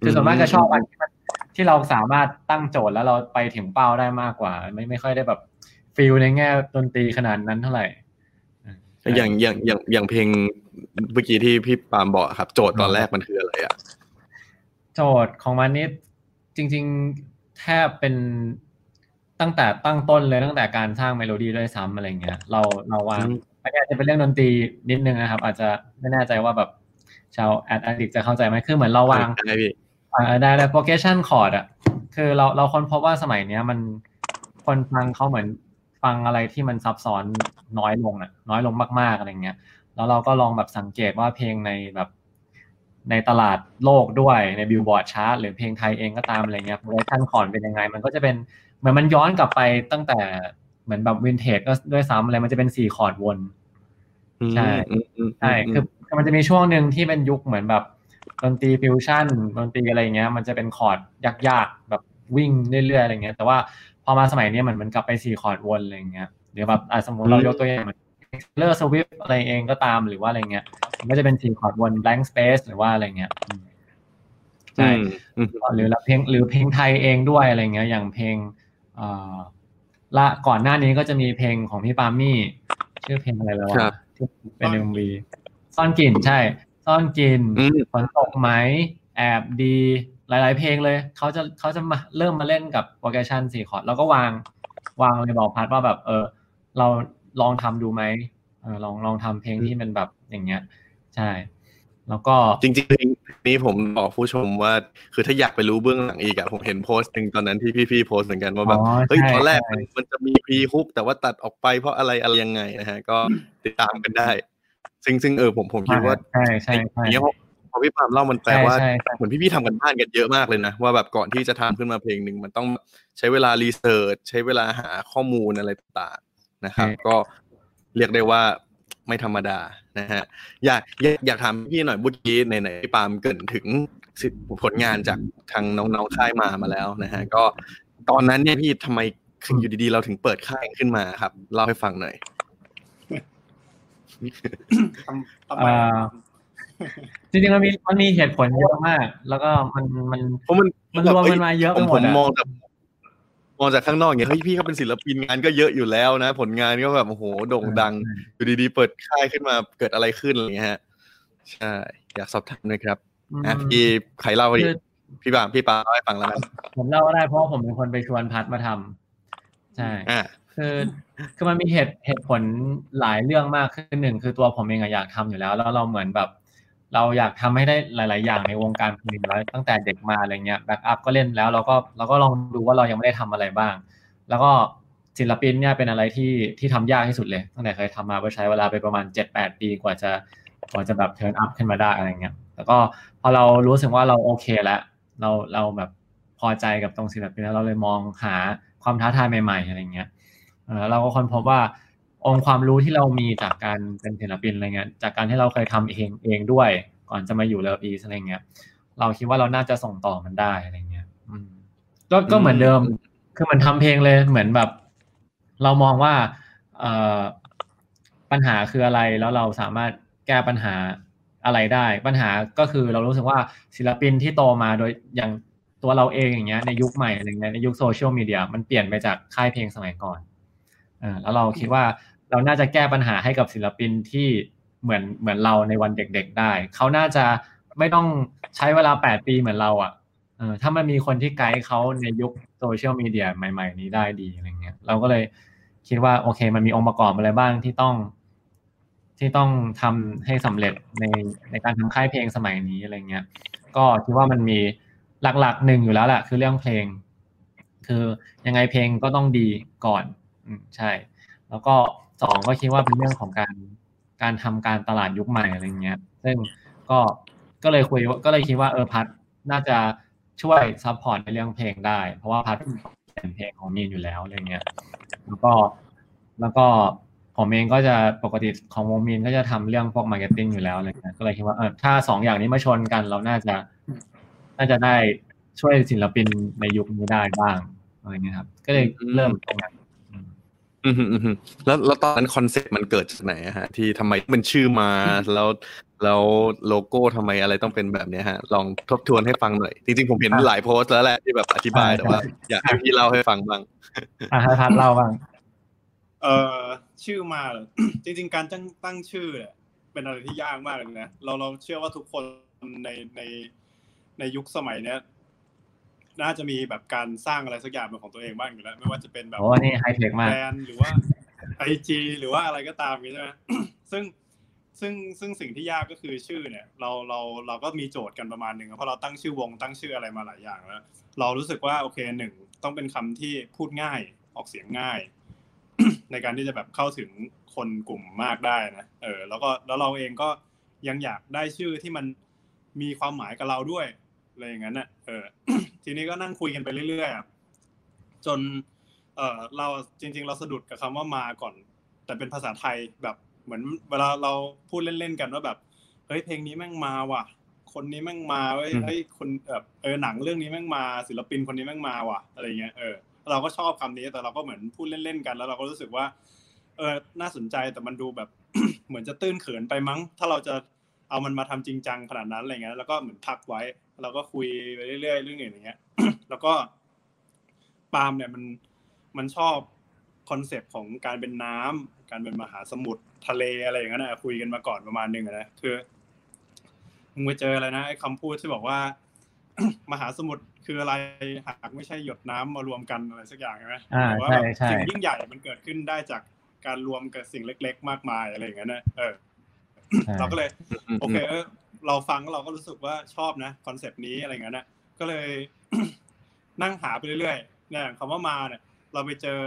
D: คือส่วนมากจะชอบอันที่มันที่เราสามารถตั้งโจทย์แล้วเราไปถึงเป้าได้มากกว่า ไม่ไม่ค่อยได้แบบ feel ในแง่ดนตรีขนาดนั้นเท่าไหร่ อืม
C: อย่างอย่างอย่างอย่างเพลงเมื่อกี้ที่พี่ปาล์มบอกครับ โจทย์ตอนแรกมันคืออะไรอะ
D: โจทย์ของมันนี่จริง ๆแทบเป็นตั้งแต่ตั้งต้นเลยตั้งแต่การสร้างเมโลดี้ด้วยซ้ำอะไรเงี้ยเราเราวาง
C: อืม
D: อันนี้อาจจะเป็นเรื่องดนตรีนิดนึงนะครับ อาจจะไม่แน่ใจว่าแบบชาว addict จะเข้าใจไหมคือเหมือนเราวาง
C: ได้พี่
D: อ่าได้แล้ว progression chord อะคือเราเราค้นพบว่าสมัยเนี้ยมันคนฟังเขาเหมือน ฟังอะไรที่มันซับซ้อนน้อยลงอะ น้อยลงมากๆอะไรเงี้ย แล้วเราก็ลองแบบสังเกตว่าเพลงในแบบในตลาดโลกด้วยใน Billboard chart หรือเพลงไทยเองก็ตามอะไรเงี้ย progression คอร์ดเป็นยังไง มันก็จะเป็นเหมือนมันย้อนกลับไปตั้งแต่เหมือนแบบวินเทจก็ด้วยซ้ำอะไรมันจะเป็นสี่คอร์ดวนใช่
C: อืมอืม
D: ใช่คือคือมันจะมีช่วงหนึ่งที่เป็นยุคเหมือนแบบดนตรีฟิวชั่นดนตรีอะไรเงี้ย มันจะเป็นคอร์ดยากๆแบบวิ่งเรื่อยๆอะไรเงี้ย แต่ว่า พอมาสมัยนี้เหมือนมันกลับไปสี่คอร์ดวนอะไรเงี้ยหรือแบบอะสมมติเรายกตัวอย่างเหมือน Taylor Swift อะไรเองก็ตามหรือว่าอะไรเงี้ยมันก็จะเป็นสี่คอร์ดวน blank space หรือว่าอะไรเงี้ยอืมใช่
C: อืม
D: หรือเพลงหรือเพลงไทยเองด้วยอะไรเงี้ย อย่างเพลงเอ่อละก่อนหน้านี้ก็จะมีเพลงของพี่ปามี่ชื่อเพลงอะไรแล้ว
C: ครั
D: วะ
C: บ
D: ที่เป็นเอ็มวีซ่อนกลิ่นใช่ ซ่อนกลิ่น
C: อืม
D: ฝนตกไหม แอบดีหลาย ๆ เพลงเลยเขาจะเขาจะมาเริ่มมาเล่นกับ progression สี่คอร์ดแล้วก็วางวางเลยบอกพัดว่าแบบเออเราลองทำดูไหมเออลองลองทำเพลงที่เป็นแบบอย่างเงี้ย ใช่ แล้วก็
C: จริงๆเพลงนี้ผมบอกผู้ชมว่า คือถ้าอยากไปรู้เบื้องหลังอีกอะผมเห็นโพสต์หนึ่งตอนนั้นที่พี่ๆโพสต์เหมือนกันว่าแบบ
D: อ๋อ
C: เฮ้ย
D: ใช่
C: ตอนแรก
D: ใช่
C: มันมันจะมีพรีฮุกแต่ว่าตัดออกไปเพราะอะไรอะไรยังไงนะฮะ ก็ติดตามกันได้ ซึ่งซึ่งเออผมผมคิดว่า
D: ใช่ใช่ใช่
C: ไอ้อย่างเงี้ยพอพอพี่ปามเล่ามันแปล
D: ใช่
C: ว่า
D: ใช่ใช่
C: เหมือนพี่ๆทำกันบ้านกันเยอะมากเลยนะ ว่าแบบก่อนที่จะทำขึ้นมาเพลงหนึ่งมันต้องใช้เวลารีเสิร์ชใช้เวลาหาข้อมูลอะไรต่างๆนะครับ ก็เรียกได้ว่าไม่ธรรมดานะฮะอยากอยากอยากถามพี่หน่อยเมื่อกี้ไหนๆพี่ปามเกรินถึงผลงานจากทางน้องๆค่ายมามาแล้วนะฮะก็ตอนนั้นเนี่ยพี่ทำไมอยู่ดีๆ เราถึงเปิดค่ายขึ้นมาครับเล่าให้ฟังหน่อย
E: ทำทำไม
D: อ่า จริงๆมันมีมันมีเหตุผลเยอะมาก แล้วก็มันมัน
C: เพราะมัน
D: มันรวมกันมาเยอะ
C: ผ
D: ไป
C: ม
D: หม
C: ผ
D: ด
C: ม
D: อะ
C: มองจากมองจากข้างนอกอย่างเงี้ยเฮ้ยพี่เขาเป็นศิลปินงานก็เยอะอยู่แล้วนะ ผลงานก็แบบโอ้โหโด่งดัง อยู่ดีๆ เปิดค่ายขึ้นมาเกิดอะไรขึ้นอะไรเงี้ยฮะใช่อยากสอบถามหนะครับ
D: อืม
C: อะพี่ใครเล่าดิ
D: คือ
C: พี่ปาล์มพี่ปาล์มเล่าให้ฟังแล้วกัน
D: ผมเล่าก็ได้เพราะว่าผมเป็นคนไปชวนพัดมาทำใช่
C: อ่า
D: คือคือมันมีเหตุเหตุผลหลายเรื่องมากขึ้นหนึ่งคือตัวผมเองอะอยากทำอยู่แล้ว แล้วเราเหมือนแบบ เราอยากทำให้ได้หลาย ๆ อย่างในวงการเพลงแล้วตั้งแต่เด็กมาอะไรเงี้ย backup ก็เล่นแล้วเราก็เราก็ลองดูว่าเรายังไม่ได้ทำอะไรบ้าง แล้วก็ศิลปินเนี่ยเป็นอะไรที่ที่ทำยากที่สุดเลยตั้งแต่เคยทำมาก็ใช้เวลาไปประมาณเจ็ดแปดปีกว่าจะกว่าจะแบบ turn up ขึ้นมาได้อะไรเงี้ยแล้วก็พอเรารู้สึกว่าเราโอเคแล้ว เราเราแบบพอใจกับตรงศิลปินแล้วเราเลยมองหาความท้าทายใหม่ ๆ อะไรเงี้ยเราก็ค้นพบว่า องค์ความรู้ที่เรามีจากการเป็นศิลปินอะไรเงี้ยจากการที่เราเคยทำเองเองด้วย ก่อนจะมาอยู่ LOVEiS อะไรเงี้ยเราคิดว่าเราน่าจะส่งต่อมันได้อะไรเงี้ยอืมก็ก็เหมือนเดิม คือมันทำเพลงเลยเหมือนแบบ เรามองว่าเอ่อปัญหาคืออะไรแล้วเราสามารถแก้ปัญหาอะไรได้ ปัญหาก็คือเรารู้สึกว่าศิลปินที่โตมาโดยอย่างตัวเราเองอย่างเงี้ยในยุคใหม่อะไรเงี้ยในยุคโซเชียลมีเดียมันเปลี่ยนไปจากค่ายเพลงสมัยก่อนเออแล้วเราคิดว่า เราน่าจะแก้ปัญหาให้กับศิลปินที่เหมือนเหมือนเราในวันเด็กๆได้ เขาน่าจะไม่ต้องใช้เวลาแปดปีเหมือนเราอะเออถ้ามันมีคนที่ไกด์เขาในยุคโซเชียลมีเดียใหม่ ๆ นี้ได้ดีอะไรเงี้ยเราก็เลยคิดว่าโอเค มันมีองค์ประกอบอะไรบ้างที่ต้อง ที่ต้องทำให้สำเร็จในในการทำค่ายเพลงสมัยนี้อะไรเงี้ย ก็คิดว่ามันมีหลักๆหนึ่งอยู่แล้วแหละคือเรื่องเพลง คือยังไงเพลงก็ต้องดีก่อน อืมใช่ แล้วก็ สองก็คิดว่าเป็นเรื่องของการการทำการตลาดยุคใหม่อะไรเงี้ย ซึ่งก็ก็เลยคุยก็เลยคิดว่าเออพัดน่าจะช่วย support ในเรื่องเพลงได้ เพราะว่าพัดเป็นเพลงของ Mean อยู่แล้วอะไรเงี้ยแล้วก็แล้วก็ผมเองก็จะปกติของวง Mean ก็จะทำเรื่องพวก marketing อยู่แล้วอะไรเงี้ยก็เลยคิดว่าเออถ้าสองอย่างนี้มาชนกัน เราน่าจะน่าจะได้ช่วยศิลปินในยุคนี้ได้บ้างอะไรเงี้ยครับ ก็เลยเริ่มตรงนั้น อืม
C: อืมฮึอืมฮึแล้วแล้วตอนนั้น concept มันเกิดจากไหนอะฮะ ที่ทำไมเป็นชื่อ marr แล้วแล้วโลโก้ทำไมอะไรต้องเป็นแบบเนี้ยฮะ ลองทบทวนให้ฟังหน่อย จริงๆ ผมเห็น
D: อะ
C: หลายโพสต์แล้วแหละที่แบบอธิบาย
D: ใช่
C: แต่ว่า อยากให้พี่เล่าให้ฟังบ้าง
D: อะให้พัดเล่าบ้าง
E: เออชื่อ marr เหรอจริง ๆ การตั้งตั้งชื่อเนี่ยเป็นอะไรที่ยากมากเลยนะเราเราเชื่อว่าทุกคนในในในยุคสมัยเนี้ย น่าจะมีแบบการสร้างอะไรสักอย่างเป็นของตัวเองบ้างอยู่แล้วไม่ว่าจะเป็นแบบ
D: โอ้นี่ไฮเทคมาก
E: แบรนด์หรือว่าไอจีหรือว่าอะไรก็ตามนี้ใช่ไหมซึ่งซึ่งซึ่งสิ่งที่ยากก็คือชื่อเนี่ย เราเราเราก็มีโจทย์กันประมาณหนึ่งเพราะเราตั้งชื่อวงตั้งชื่ออะไรมาหลายอย่างแล้ว เรารู้สึกว่าโอเคหนึ่งต้องเป็นคำที่พูดง่ายออกเสียงง่าย ในการที่จะแบบเข้าถึงคนกลุ่มมากได้นะเออ แล้วก็แล้วเราเองก็ยังอยากได้ชื่อที่มันมีความหมายกับเราด้วยอะไรอย่างนั้นน่ะเออ ทีนี้ก็นั่งคุยกันไปเรื่อยๆจนเออเราจริง ๆ เราสะดุดกับคำว่ามาก่อน แต่เป็นภาษาไทยแบบเหมือนเวลาเราพูดเล่นๆกันว่าแบบเฮ้ยเพลงนี้แม่งมาว่ะ คนนี้แม่งมาเว้ยเฮ้ยคนแบบเออหนังเรื่องนี้แม่งมา ศิลปินคนนี้แม่งมาว่ะอะไรเงี้ยเออเราก็ชอบคำนี้แต่เราก็เหมือนพูดเล่นๆกัน แล้วเราก็รู้สึกว่า เออน่าสนใจแต่มันดูแบบเหมือนจะตื้นเขินไปมั้ง ถ้าเราจะเอามันมาทำจริงจังขนาดนั้นอะไรเงี้ยแล้วก็เหมือนพักไว้ เราก็คุยไปเรื่อยๆเรื่องอื่นอย่างเงี้ย แล้วก็ปาล์มเนี่ยมันมันชอบ concept ของการเป็นน้ำการเป็นมหาสมุทรทะเลอะไรอย่างเงี้ยนะคุยกันมาก่อนประมาณหนึ่งนะคือมึงไปเจออะไรนะไอ้คำพูดที่บอกว่า มหาสมุทรคืออะไรหากไม่ใช่หยดน้ำมารวมกันอะไรสักอย่างใช่ไหม
D: อ่า
E: ว่า
D: ใช่
E: แบบ
D: ใช่
E: สิ่งยิ่งใหญ่มันเกิดขึ้นได้จากการรวมกับสิ่งเล็ก ๆ มากมายอะไรอย่างเงี้ยนะเออ
D: ใช่
E: เราก็เลย โอเคเออ เราฟังเราก็รู้สึกว่าชอบนะ concept นี้อะไรเงี้ยนะก็เลยนั่งหาไปเรื่อยๆเนี่ยคำว่า mar เนี่ย เราไปเจอ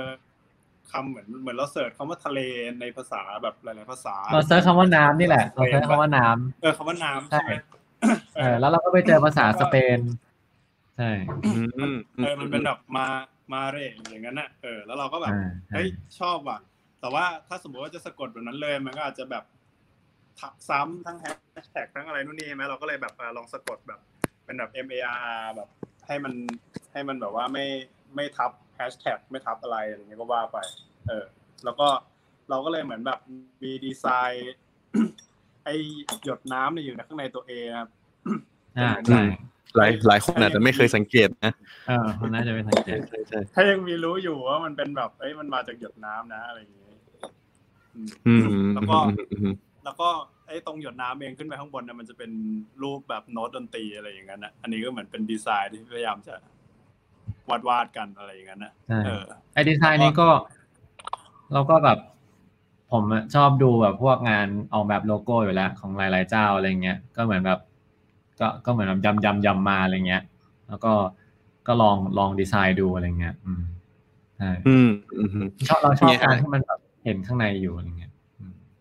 E: คำเหมือนเหมือนเรา search คำว่าทะเลในภาษาแบบหลายๆภาษา
D: เรา search คำว่าน้ำนี่แหละเรา search คำว่าน้ำ
E: เออคำว่าน้ำใช่ไหม
D: เออแล้วเราก็ไปเจอภาษาสเปนใช่
C: อืม
E: เออมันเป็นแบบ marมาเรอย่างนั้นน่ะเออแล้วเราก็แบบ
D: อ่าใช่
E: เฮ้ยชอบว่ะ แต่ว่าถ้าสมมติว่าจะสะกดแบบนั้นเลย มันก็อาจจะแบบ ทับซ้ำทั้งแฮชแท็กทั้งอะไรนู่นนี่ใช่ไหมเราก็เลยแบบเออลองสะกดแบบ เป็นแบบ M A R R แบบให้มันให้มันแบบว่าไม่ไม่ทับแฮชแท็กไม่ทับอะไรอะไรเงี้ยก็ว่าไป เออ แล้วก็เราก็เลยเหมือนแบบมีดีไซน์ไอหยดน้ำเนี่ยอยู่ในข้างในตัว A นะครับ
D: อ่า
E: อื
D: ใช่
E: ม
C: หลายหลายคนอาจจะไม่เคยสังเกตนะ
D: เออคนน่าจะเป็นสังเกต
C: ใช่ใช่
E: ถ้ายังมีรู้อยู่ว่ามันเป็นแบบเอ้ยมันมาจากหยดน้ำนะอะไรอย่างงี้อืม
C: อืม
E: แล้วก็
C: อืมอืม
E: แล้วก็ไอ้ตรงหยดน้ำเองขึ้นไปข้างบนเนี่ยมันจะเป็นรูปแบบโน้ตดนตรีอะไรอย่างนั้นนะอันนี้ก็เหมือนเป็นดีไซน์ที่พยายามจะวาดวาดๆกันอะไรอย่างนั้นนะ
D: ใช่
E: เออ
D: ไอดีไซน์นี้ก็ เราก็แบบ ผมอะชอบดูแบบพวกงานออกแบบโลโก้อยู่แล้ว ของหลาย ๆ เจ้าอะไรเงี้ยก็เหมือนแบบ ก็ก็เหมือนแบบยำยำยำมาอะไรเงี้ย แล้วก็ก็ลองลองดีไซน์ดูอะไรเงี้ย อืมใช่
C: อืมอืมอืม
D: ชอบเราชอบ
C: เนี่ย
D: การที่มันแบบเห็นข้างในอยู่อะไรเงี้ยอืม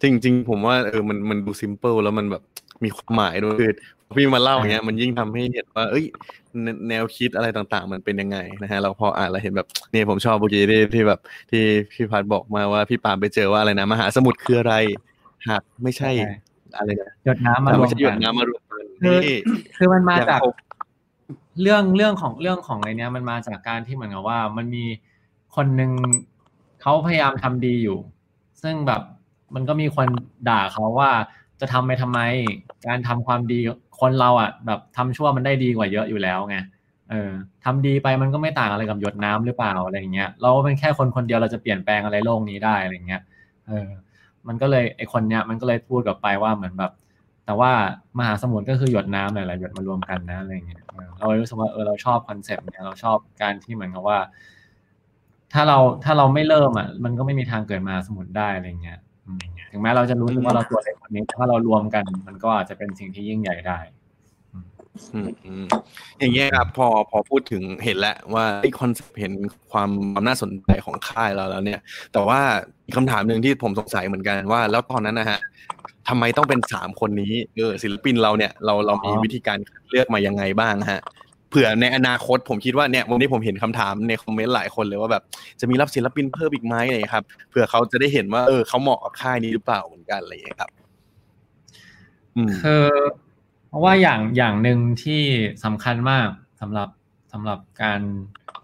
C: จริงจริงๆผมว่าเออมันมันดูซิมเ l ิลแล้วมันแบบมีความหมายด้วยคือพี่มาเล่าอย่างเงี้ยมันยิ่งทำให้เห็นว่า เอ้ยแนวแนวคิดอะไรต่างๆ มันเป็นยังไงนะฮะเราพออ่านแล้วเห็นแบบเนี่ยผมชอบเมื่อกี้ที่ที่แบบ ที่พี่พัดบอกมาว่าพี่ปามไปเจอว่าอะไรนะมหาสมุทรคืออะไรหากไม่ใช่
D: ใช่
C: อะไรนะ
D: หยดน้ำมา
C: หาก
D: รว
C: ไม่
D: ม
C: ใช่หย
D: กั
C: ด
D: น
C: น้ำมารวมกัน
D: คือ
C: นี่
D: คือมันมาจาก
C: อยาก
D: เรื่องเรื่องของเรื่องของไอเนี้ยมันมาจากการที่เหมือนกับว่า มันมีคนหนึ่งเขาพยายามทำดีอยู่ ซึ่งแบบ มันก็มีคนด่าเขาว่าจะทำไปทำไม การทำความดีคนเราอะ แบบทำชั่วมันได้ดีกว่าเยอะอยู่แล้วไงเออทำดีไปมันก็ไม่ต่างอะไรกับหยดน้ำหรือเปล่าอะไรอย่างเงี้ยเราเป็นแค่คนคนเดียวเราจะเปลี่ยนแปลงอะไรโลกนี้ได้อะไรอย่างเงี้ยเออ มันก็เลยไอคนเนี้ยมันก็เลยพูดกลับไปว่าเหมือนแบบ แต่ว่ามหาสมุทรก็คือหยดน้ำหลายๆหยดมารวมกันนะอะไรเงี้ยเออเรารู้สึกว่าเออเราชอบคอนเซปต์เนี้ยเราชอบการที่เหมือนกับว่า ถ้าเราถ้าเราไม่เริ่มอะ มันก็ไม่มีทางเกิดมหาสมุทรได้อะไรเงี้ย ถึงแม้เราจะรู้สึกว่าเราตัวเล็กคนนี้แต่ถ้าเรารวมกัน มันก็อาจจะเป็นสิ่งที่ยิ่งใหญ่ได้
C: อืมอืมอย่างเงี้ยครับพอพอพูดถึงเห็นแล้วว่าไอ้ concept เห็นความความน่าสนใจของค่ายเราแล้วเนี่ย แต่ว่าอีกคำถามหนึ่งที่ผมสงสัยเหมือนกันว่า แล้วตอนนั้นนะฮะทำไมต้องเป็นสามคนนี้เออศิลปินเราเนี่ยเราเรามี
D: อ๋อ
C: วิธีการคัดเลือกมายังไงบ้างฮะ เผื่อในอนาคตผมคิดว่าเนี่ยวันนี้ผมเห็นคำถามใน comment หลายคนเลยว่าแบบจะมีรับศิลปินเพิ่มอีกไหมอะไรอย่างเงี้ยครับเผื่อเขาจะได้เห็นว่าเออเขาเหมาะกับค่ายนี้หรือเปล่าเหมือนกันอะไรอย่างเงี้ยครับ
D: คือเพราะว่าอย่างอย่างหนึ่งที่สำคัญมากสำหรับสำหรับการ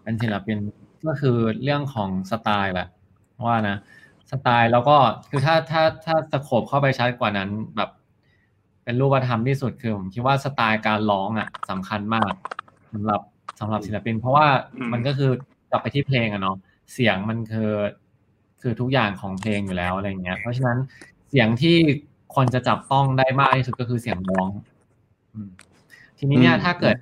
D: เป็นศิลปินก็คือเรื่องของสไตล์แหละว่านะสไตล์แล้วก็คือถ้าถ้าถ้าสโคบเข้าไปชัดกว่านั้นแบบ เป็นรูปธรรมที่สุดคือผมคิดว่าสไตล์การร้องอะสำคัญมาก สำหรับสำหรับศิลปิน เพราะว่า
E: อืม
D: มันก็คือกลับไปที่เพลงอะเนาะเสียงมันคือ คือทุกอย่างของเพลงอยู่แล้วอะไรเงี้ย เพราะฉะนั้นเสียงที่คนจะจับต้องได้มากที่สุดก็คือเสียงร้องอืมทีนี้เนี่ย
C: อืม
D: ถ้าเกิด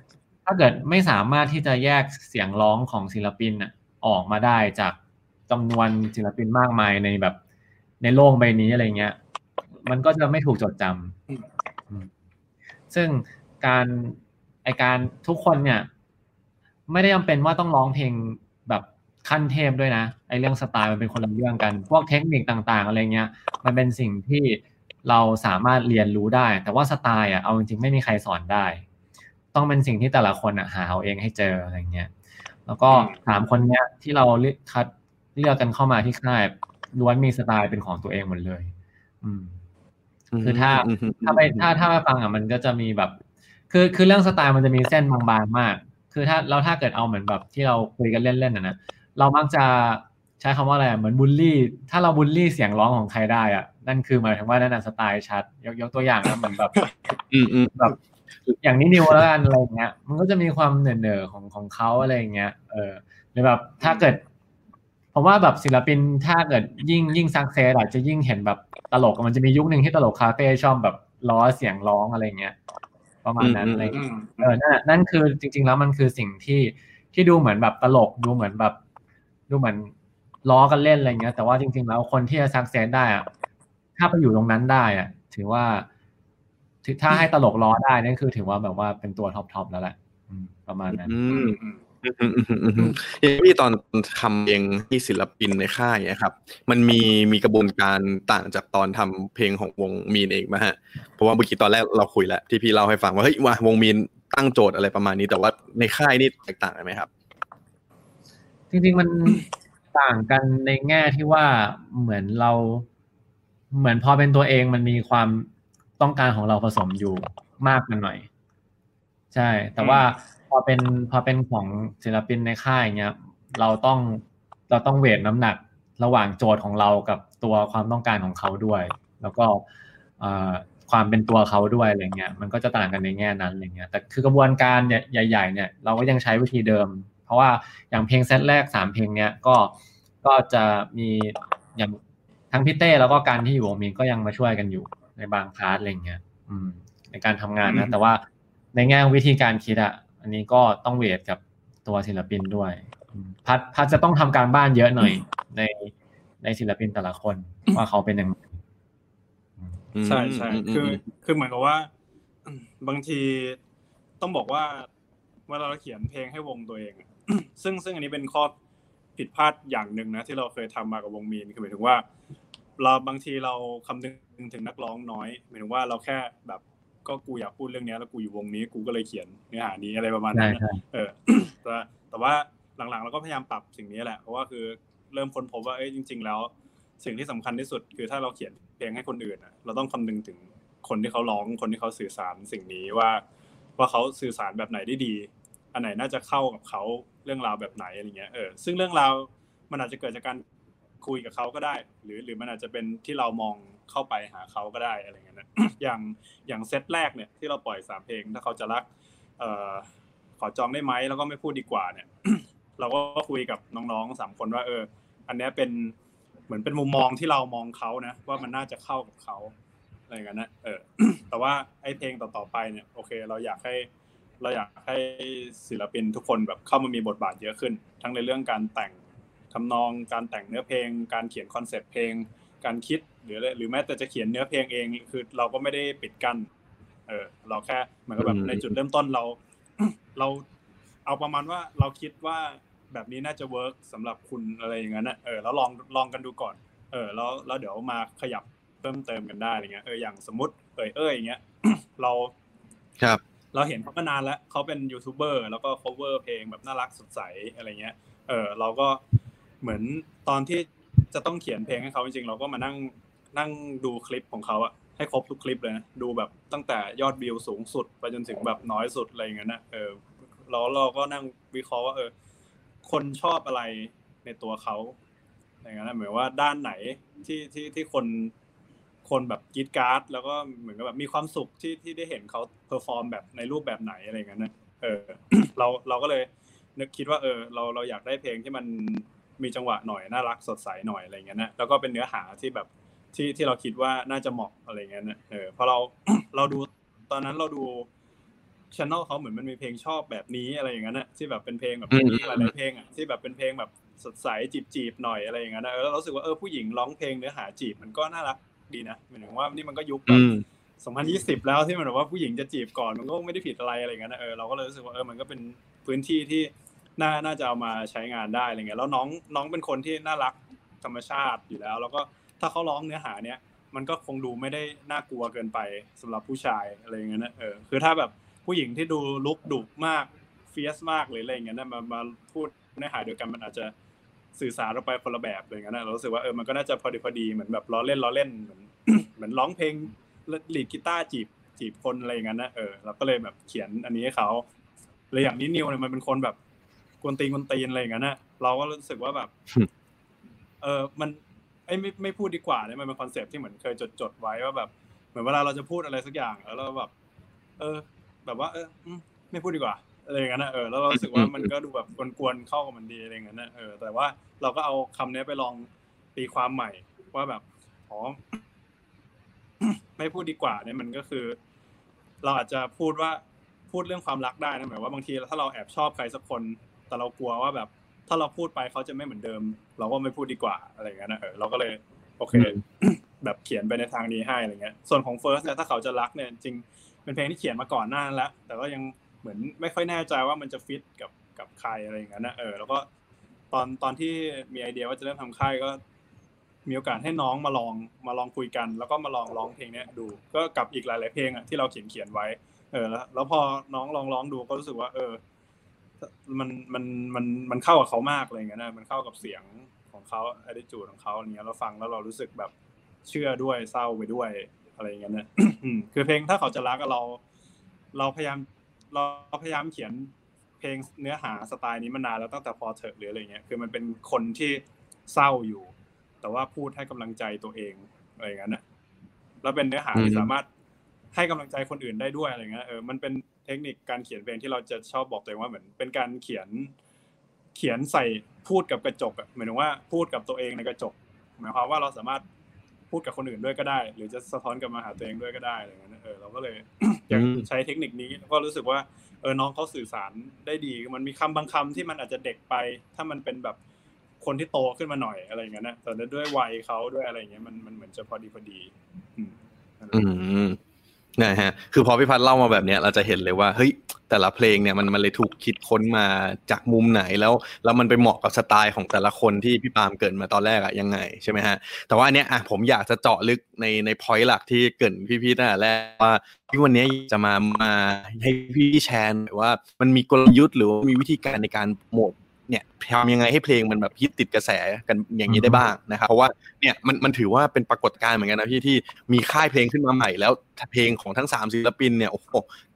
D: ถ้าเกิดไม่สามารถที่จะแยกเสียงร้องของศิลปินน่ะออกมาได้จากจำนวนศิลปินมากมายในแบบ ในโลกใบนี้อะไรเงี้ย มันก็จะไม่ถูกจดจำอืมซึ่งการ ไอการทุกคนเนี่ย ไม่ได้จำเป็นว่าต้องร้องเพลงแบบขั้นเทพด้วยนะไอเรื่องสไตล์มันเป็นคนละเรื่องกัน พวกเทคนิคต่างๆ อะไรเงี้ย มันเป็นสิ่งที่เราสามารถเรียนรู้ได้ แต่ว่าสไตล์อะเอาจริงๆไม่มีใครสอนได้ ต้องเป็นสิ่งที่แต่ละคนอะหาเอาเองให้เจออะไรเงี้ยแล้วก็สามคนเนี้ยที่เราเลือกคัดเลือกกันเข้ามาที่ค่ายล้วนมีสไตล์เป็นของตัวเองหมดเลย อืม คือถ้า
C: อืมอืม
D: ถ้าไปถ้าถ้าไปฟังอะมันก็จะมีแบบ คือคือเรื่องสไตล์มันจะมีเส้นบางๆมาก คือถ้าเราถ้าเกิดเอาเหมือนแบบที่เราคุยกันเล่นๆนะนะเรามักจะใช้คำว่าอะไรอะเหมือนบูลลี่ ถ้าเราบูลลี่เสียงร้องของใครได้อะนั่นคือหมายถึงว่านั่นนะสไตล์ชัด ยกยกตัวอย่างนะเหมือนแบบ
C: อืมอืม
D: แบบอย่างนี้นิวแล้วกันอะไรอย่างเงี้ย มันก็จะมีความเหน่อๆของของเขาอะไรอย่างเงี้ย เออหรือแบบถ้าเกิดผมว่าแบบศิลปินถ้าเกิดยิ่งยิ่งซักเซสอาจจะยิ่งเห็นแบบตลกมันจะมียุคหนึ่งที่ตลกคาเฟ่ชอบแบบล้อเสียงร้องอะไรเงี้ย ประมาณนั้นอะไรเงี้ยอื
E: ม
D: เออนั่นน่ะนั่นคือจริง ๆ แล้วมันคือสิ่งที่ที่ดูเหมือนแบบตลกดูเหมือนแบบ ดูเหมือนล้อกันเล่นอะไรเงี้ย แต่ว่าจริง ๆ แล้วคนที่จะ success ได้อะถ้าไปอยู่ตรงนั้นได้อะถือว่าถือถ้าให้ตลกล้อได้นั่นคือถือว่าแบบว่าเป็นตัว top top แล้วแหละอืมประมาณนั้น
C: อืม
E: อื
C: ม
E: อืม
C: อืมอืมอืมอืมอืมอย่างที่ตอนทำเพลงที่ศิลปินในค่ายเนี่ยครับ มันมีมีกระบวนการต่างจากตอนทำเพลงของวงมีนเองไหมฮะเพราะว่าเมื่อกี้ตอนแรกเราคุยแล้วที่พี่เล่าให้ฟังว่าเฮ้ยว่าวงมีนตั้งโจทย์อะไรประมาณนี้ แต่ว่าในค่ายนี่แตกต่างกันไหมครับ
D: จริงๆมันต่างกันในแง่ที่ว่าเหมือนเรา เหมือนพอเป็นตัวเองมันมีความต้องการของเราผสมอยู่มากกันหน่อย ใช่ แต่ว่า พอเป็นพอเป็นของศิลปินในค่ายเงี้ยเราต้องเราต้อง weight น้ำหนักระหว่างโจทย์ของเรากับตัวความต้องการของเขาด้วย แล้วก็เอ่อความเป็นตัวเขาด้วยอะไรเงี้ยมันก็จะต่างกันในแง่นั้นอะไรเงี้ยแต่คือกระบวนการเนี่ยใหญ่ๆเนี่ยเราก็ยังใช้วิธีเดิม เพราะว่าอย่างเพลงเซตแรกสามเพลงเนี้ยก็ก็จะมีอย่างทั้งพี่เต้แล้วก็การที่อยู่วงมีนก็ยังมาช่วยกันอยู่ในบาง part อะไรเงี้ยอืมในการทำงานนะแต่ว่าในแง่วิธีการคิดอะ อันนี้ก็ต้องเวทกับตัวศิลปินด้วยอืมพัดพัดจะต้องทำการบ้านเยอะหน่อยในในศิลปินแต่ละคนว่าเขาเป็นยังไงอืม
E: ใช่ใช่
C: อืม
E: คือ
C: ม
E: คือเหมือนกับว่าอืมบางทีต้องบอกว่าเวลาเราเขียนเพลงให้วงตัวเองอะซึ่งซึ่งอันนี้เป็นข้อผิดพลาดอย่างหนึ่งนะ ที่เราเคยทำมากับวงมีนคือหมายถึงว่า เราบางทีเราคำนึงถึงนักร้องน้อยหมายถึงว่าเราแค่แบบ ก็กูอยากพูดเรื่องนี้แล้วกูอยู่วงนี้กูก็เลยเขียนเนื้อหานี้อะไรประมาณ
D: ใช่
E: นั้นนะ
D: ใช่
E: เออแต่แต่ว่าหลังๆเราก็พยายามปรับสิ่งนี้แหละเพราะว่าคือเริ่มค้นพบว่าเอ้ยจริง ๆ แล้ว สิ่งที่สำคัญที่สุด คือถ้าเราเขียนเพลงให้คนอื่นอะเราต้องคำนึงถึงคนที่เขาร้องคนที่เขาสื่อสารสิ่งนี้ว่า ว่าเขาสื่อสารแบบไหนได้ดี อันไหนน่าจะเข้ากับเขาเรื่องราวแบบไหนอะไรเงี้ยเออซึ่งเรื่องราวมันอาจจะเกิดจากการคุยกับเขาก็ได้ หรือหรือมันอาจจะเป็นที่เรามอง เข้าไปหาเขาก็ได้อะไรเงี้ยนะอย่างอย่างเซตแรกเนี่ยที่เราปล่อยสามเพลงถ้าเขาจะรักเอ่อขอจองได้ไหมแล้วก็ไม่พูดดีกว่าเนี่ย เราก็คุยกับน้องๆสามคนว่าเออ อันเนี้ยเป็นเหมือนเป็นมุมมองที่เรามองเขานะว่ามันน่าจะเข้ากับเขาอะไรอย่างนั้นนะเออ แต่ว่าไอ้เพลงต่อๆไปเนี่ยโอเค เราอยากให้เราอยากให้ศิลปินทุกคนแบบเข้ามามีบทบาทเยอะขึ้น ทั้งในเรื่องการแต่งทำนองการแต่งเนื้อเพลง การเขียน concept เพลง การคิดหรืออะไรหรือแม้แต่จะเขียนเนื้อเพลงเอง คือเราก็ไม่ได้ปิดกั้นเออ เราแค่เหมือนกับแบบ
C: อืม
E: ในจุดเริ่มต้นเรา เราเอาประมาณว่าเราคิดว่าแบบนี้น่าจะ work สำหรับคุณอะไรอย่างนั้นนะเออแล้วลองลองกันดูก่อน เออ แล้วแล้วเดี๋ยวมาขยับเพิ่มเติมกันได้อะไรเงี้ยเอออย่างสมมติเอ่ยเอ้ยอย่างเงี้ยเรา
C: ครับ
E: เราเห็นเขามานานแล้วเขาเป็นยูทูบเบอร์แล้วก็ cover เพลงแบบน่ารักสดใสอะไรเงี้ยเออเราก็เหมือนตอนที่ จะต้องเขียนเพลงให้เขาจริงๆเราก็มานั่งนั่งดูคลิปของเขาอะให้ครบทุกคลิปเลยนะดูแบบตั้งแต่ยอดวิวสูงสุดไปจนถึงแบบน้อยสุดอะไรอย่างเงี้ยนะเออแล้วเราก็นั่งวิเคราะห์ว่าเออ คนชอบอะไรในตัวเขาอย่างนั้นนะเหมือนว่าด้านไหนที่ที่ที่คนคนแบบกรี๊ดกร๊าดแล้วก็เหมือนกับแบบมีความสุขที่ที่ได้เห็นเขา perform แบบในรูปแบบไหนอะไรอย่างนั้นนะเออ เราเราก็เลยนึกคิดว่า เออ เราเราอยากได้เพลงที่มัน มีจังหวะหน่อยน่ารักสดใสหน่อยอะไรอย่างเงี้ยนะแล้วก็เป็นเนื้อหาที่แบบที่ที่เราคิดว่าน่าจะเหมาะอะไรอย่างเงี้ยนะเออพอเราเราดูตอนนั้นเราดูช n นลเขาเหมือนมันมีเพลงชอบแบบนี้อะไรอย่างเงี้ยนะที่แบบเป็นเพลงแบบ
C: อืม
E: หลายๆเพลงอะที่แบบเป็นเพลงแบบสดใสจีบๆหน่อยอะไรอย่างเงี้ยนะเออเรารู้สึกว่าเออผู้หญิงร้องเพลงเนื้อหาจีบมันก็น่ารักดีนะหมายถึงว่านี่มันก็ยุคแบ
C: อื
E: บ
C: ม
E: สองพันยี่สิบแล้วที่มันแบบว่าผู้หญิงจะจีบก่อนมันก็ไม่ได้ผิดอะไรอะไรเงี้ยนะเออเราก็เลยรู้สึกว่าเออมันก็เป็นพื้นที่ที่ น่าน่าจะเอามาใช้งานได้อะไรเงี้ยแล้วน้องน้องเป็นคนที่น่ารักธรรมชาติอยู่แล้ว แล้วก็ถ้าเขาร้องเนื้อหาเนี้ยมันก็คงดูไม่ได้น่ากลัวเกินไปสำหรับผู้ชายอะไรเงี้ยนะเออคือถ้าแบบผู้หญิงที่ดูlook ดุมาก fierce มากหรืออะไรเงี้ยนะมามาพูดเนื้อหาเดียวกันมันอาจจะสื่อสารออกไปคนละแบบอะไรเงี้ยนะเรารู้สึกว่าเออมันก็น่าจะพอดีพอดีเหมือนแบบล้อเล่นล้อเล่นเหมือนเหมือนร้องเพลงดีดกีตาร์จีบจีบคนอะไรอย่างนั้นนะเออเราก็เลยแบบเขียนอันนี้ให้เขาเลยอย่างนี้นิวเนี่ยมันเป็นคนแบบ กวนตีนกวนตีนอะไรอย่างนั้นนะเราก็รู้สึกว่าแบบ เออมันไอ้ยไม่ไม่พูดดีกว่าเนี่ยมันเป็น concept ที่เหมือนเคยจดจดไว้ว่าแบบ เหมือนเวลาเราจะพูดอะไรสักอย่างแล้วเราแบบ เออ แบบว่า เอออืมไม่พูดดีกว่าอะไรอย่างนั้นนะเออแล้วเรารู้สึกว่ามันก็ดูแบบกวนๆเข้ากับมันดีอะไรอย่างนั้นนะเออแต่ว่าเราก็เอาคำนี้ไปลองตีความใหม่ว่าแบบอ๋อไม่พูดดีกว่าเนี่ยมันก็คือ เราอาจจะพูดว่าพูดเรื่องความรักได้นะหมายว่าบางทีถ้าเราแอบชอบใครสักคน แต่เรากลัวว่าแบบ ถ้าเราพูดไปเขาจะไม่เหมือนเดิม เราก็ไม่พูดดีกว่าอะไรอย่างเงี้ยนะเออเราก็เลยโอเค แบบเขียนไปในทางนี้ให้อะไรเงี้ย ส่วนของเฟิร์สเนี่ยถ้าเขาจะรักเนี่ยจริงเป็นเพลงที่เขียนมาก่อนหน้านั้นแล้ว แต่ก็ยังเหมือนไม่ค่อยแน่ใจว่ามันจะฟิตกับกับใครอะไรอย่างเงี้ยนะเออแล้วก็ตอนตอนที่มีไอเดียว่าจะเริ่มทำค่ายก็ มีโอกาสให้น้องมาลองมาลองคุยกัน แล้วก็มาลองร้องเพลงเนี้ยดู ก็กับอีกหลาย ๆ เพลงอะที่เราเขียนเขียนไว้ เออแล้วแล้วพอน้องลองร้องดูก็รู้สึกว่า เออ มันมันมันมันเข้ากับเขามากอะไรเงี้ยนะมันเข้ากับเสียงของเขา attitude ของเขาเงี้ยเราฟังแล้วเรารู้สึกแบบเชื่อด้วยเศร้าไปด้วยอะไรเงี้ยนะคือเพลงถ้าเขาจะรักเรา เราพยายามเราพยายามเขียนเพลงเนื้อหาสไตล์นี้มานานแล้วตั้งแต่พอเถอะหรืออะไรเงี้ยคือมันเป็นคนที่เศร้าอยู่ แต่ว่าพูดให้กำลังใจตัวเองอะไรอย่างนั้นนะแล้วเป็นเนื้อหาที่สามารถให้กำลังใจคนอื่นได้ด้วยอะไรเงี้ยเออมันเป็น เทคนิคการเขียนเพลงที่เราจะชอบบอกตัวเองว่าเหมือนเป็นการเขียนเขียนใส่พูดกับกระจกอะหมายถึงว่าพูดกับตัวเองในกระจกหมายความว่าเราสามารถพูดกับคนอื่นด้วยก็ได้ หรือจะสะท้อนกลับมาหาตัวเองด้วยก็ได้อะไรเงี้ยนะเออเราก็เลยอยาก
C: อืม
E: ใช้เทคนิคนี้ก็รู้สึกว่าเออน้องเขาสื่อสารได้ดี มันมีคำบางคำที่มันอาจจะเด็กไป ถ้ามันเป็นแบบคนที่โตขึ้นมาหน่อยอะไรอย่างเงี้ยนะแต่ด้วยวัยเขาด้วยอะไรอย่างเงี้ยมันมันเหมือนจะพอดีพอดี อืม นะ
C: ฮะคือพอพี่พัฒน์เล่ามาแบบเนี้ยเราจะเห็นเลยว่าเฮ้ยแต่ละเพลงเนี่ยมันมันเลยถูกคิดค้นมาจากมุมไหนแล้วแล้วมันไปเหมาะกับสไตล์ของแต่ละคนที่พี่ปาล์มเกรินมาตอนแรกอะยังไงใช่ไหมฮะแต่ว่าอันเนี้ยอะผมอยากจะเจาะลึกในในพอยต์หลักที่เกรินพี่ๆตั้งแต่แรกว่าพี่วันนี้จะมามาให้พี่แชร์หน่อยว่า มันมีกลยุทธ์หรือว่ามีวิธีการในการโหมด เนี่ยทำยังไงให้เพลงมันแบบฮิตติดกระแสกันอย่างนี้ได้บ้างนะครับเพราะว่าเนี่ยมันมันถือว่าเป็นปรากฏการณ์เหมือนกันนะพี่ที่มีค่ายเพลงขึ้นมาใหม่แล้วเพลงของทั้งสามศิลปินเนี่ยโอ้โห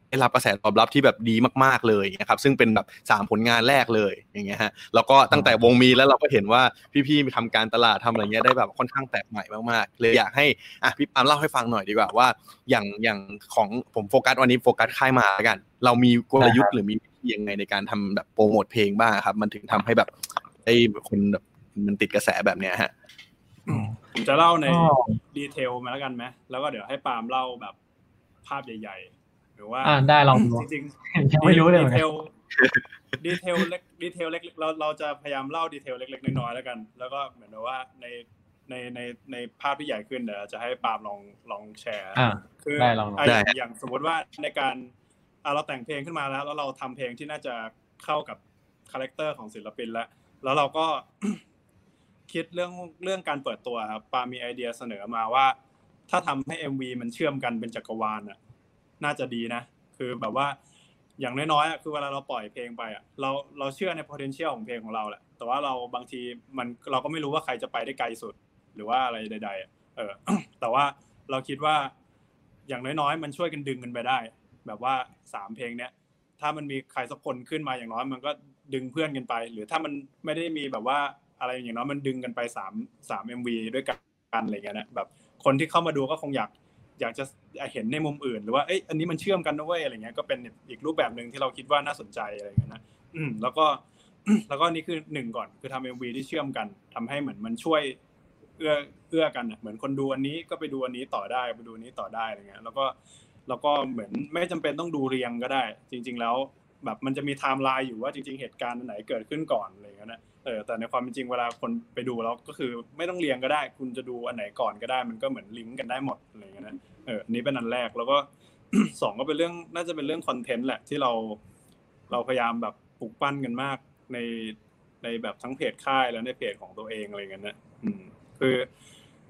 C: ได้รับกระแสตอบรับที่แบบดีมากๆเลยนะครับซึ่งเป็นแบบสามผลงานแรกเลยอย่างเงี้ยฮะแล้วก็ตั้งแต่วงมีแล้วเราก็เห็นว่าพี่ๆทำการตลาดทำอะไรเงี้ยได้แบบค่อนข้างแปลกใหม่มากๆเลยอยากให้อะพี่ปาล์มเล่าให้ฟังหน่อยดีกว่าว่า อย่างอย่างของผมโฟกัสวันนี้โฟกัสค่ายมาแล้วกัน เรามีกลยุทธ์หรือมีวิธี ยังไงในการทำแบบโปรโมทเพลงบ้างครับ มันถึงทำให้แบบไอ้คนแบบมันติดกระแสแบบเนี้ยฮะ
E: ผมจะเล่าใน
D: ก็
E: ดีเทลมาแล้วกันไหมแล้วก็เดี๋ยวให้ปาล์มเล่าแบบภาพใหญ่ ๆ หรือว่า
D: อ่าได้ลองดู
E: จริง
D: ยังไม่รู้เลยเหมื
E: ดี
D: อน
E: เท
D: กัน
E: ลดีเทลเล็กดีเทลเล็กเราเราจะพยายามเล่าดีเทลเล็กๆน้อยๆแล้วกัน แล้วก็เหมือนกับว่าในในในในภาพที่ใหญ่ขึ้นเดี๋ยวจะให้ปาล์มลองลองแชร์
D: อ่า
E: คือ
D: ได้ลองลอง
E: อะ
C: ได้
E: อย่างอย่างสมมติว่าในการ อะเราแต่งเพลงขึ้นมาแล้ว แล้วเราทำเพลงที่น่าจะเข้ากับ character ของศิลปินแล้วแล้วเราก็คิดเรื่องเรื่องการเปิดตัวครับปาล์มมีไอเดียเสนอมาว่า ถ้าทำให้ MV มันเชื่อมกันเป็นจักรวาลน่ะ น่าจะดีนะ คือแบบว่าอย่างน้อยๆอะคือเวลาเราปล่อยเพลงไปอะเราเราเชื่อใน potential ของเพลงของเราแหละ แต่ว่าเราบางทีมันเราก็ไม่รู้ว่าใครจะไปได้ไกลสุด หรือว่าอะไรใด ๆ เออ แต่ว่าเราคิดว่าอย่างน้อยๆ มันช่วยกันดึงกันไปได้ แบบว่าสามเพลงเนี้ยถ้ามันมีใครสักคนขึ้นมาอย่างน้อยมันก็ดึงเพื่อนกันไป หรือถ้ามันไม่ได้มีแบบว่าอะไรอย่างน้อยมันดึงกันไปสามสามเอ็มวีด้วยกันอะไรเงี้ยนะแบบคนที่เข้ามาดูก็คงอยากอยากจะเห็นในมุมอื่น หรือว่าเอ้ยอันนี้มันเชื่อมกันนะเว้ยอะไรเงี้ยก็เป็นอีกรูปแบบหนึ่งที่เราคิดว่าน่าสนใจอะไรเงี้ยนะอืมแล้วก็แล้วก็นี่คือหนึ่งก่อนคือทำเอ็มวีที่เชื่อมกันทำให้เหมือนมันช่วยเอื้อเอื้อกันอะเหมือนคนดูอันนี้ก็ไปดูอันนี้ต่อได้ไปดูนี้ต่อได้อะไรเงี้ยแล้วก็ แล้วก็เหมือนไม่จำเป็นต้องดูเรียงก็ได้ จริง ๆ แล้วแบบมันจะมีไทม์ไลน์อยู่ว่าจริง ๆ เหตุการณ์ไหนเกิดขึ้นก่อนอะไรเงี้ยนะเออแต่ในความเป็นจริงเวลาคนไปดูแล้วก็คือไม่ต้องเรียงก็ได้ คุณจะดูอันไหนก่อนก็ได้ มันก็เหมือนลิงก์กันได้หมดอะไรเงี้ยนะเออนนี้เป็นอันแรกแล้วก็สองก็เป็นเรื่องน่าจะเป็นเรื่องคอนเทนต์แหละที่เรา เราพยายามแบบปลุกปั้นกันมากในในแบบทั้งเพจค่ายแล้วในเพจของตัวเองอะไรเงี้ยนะอืมคือ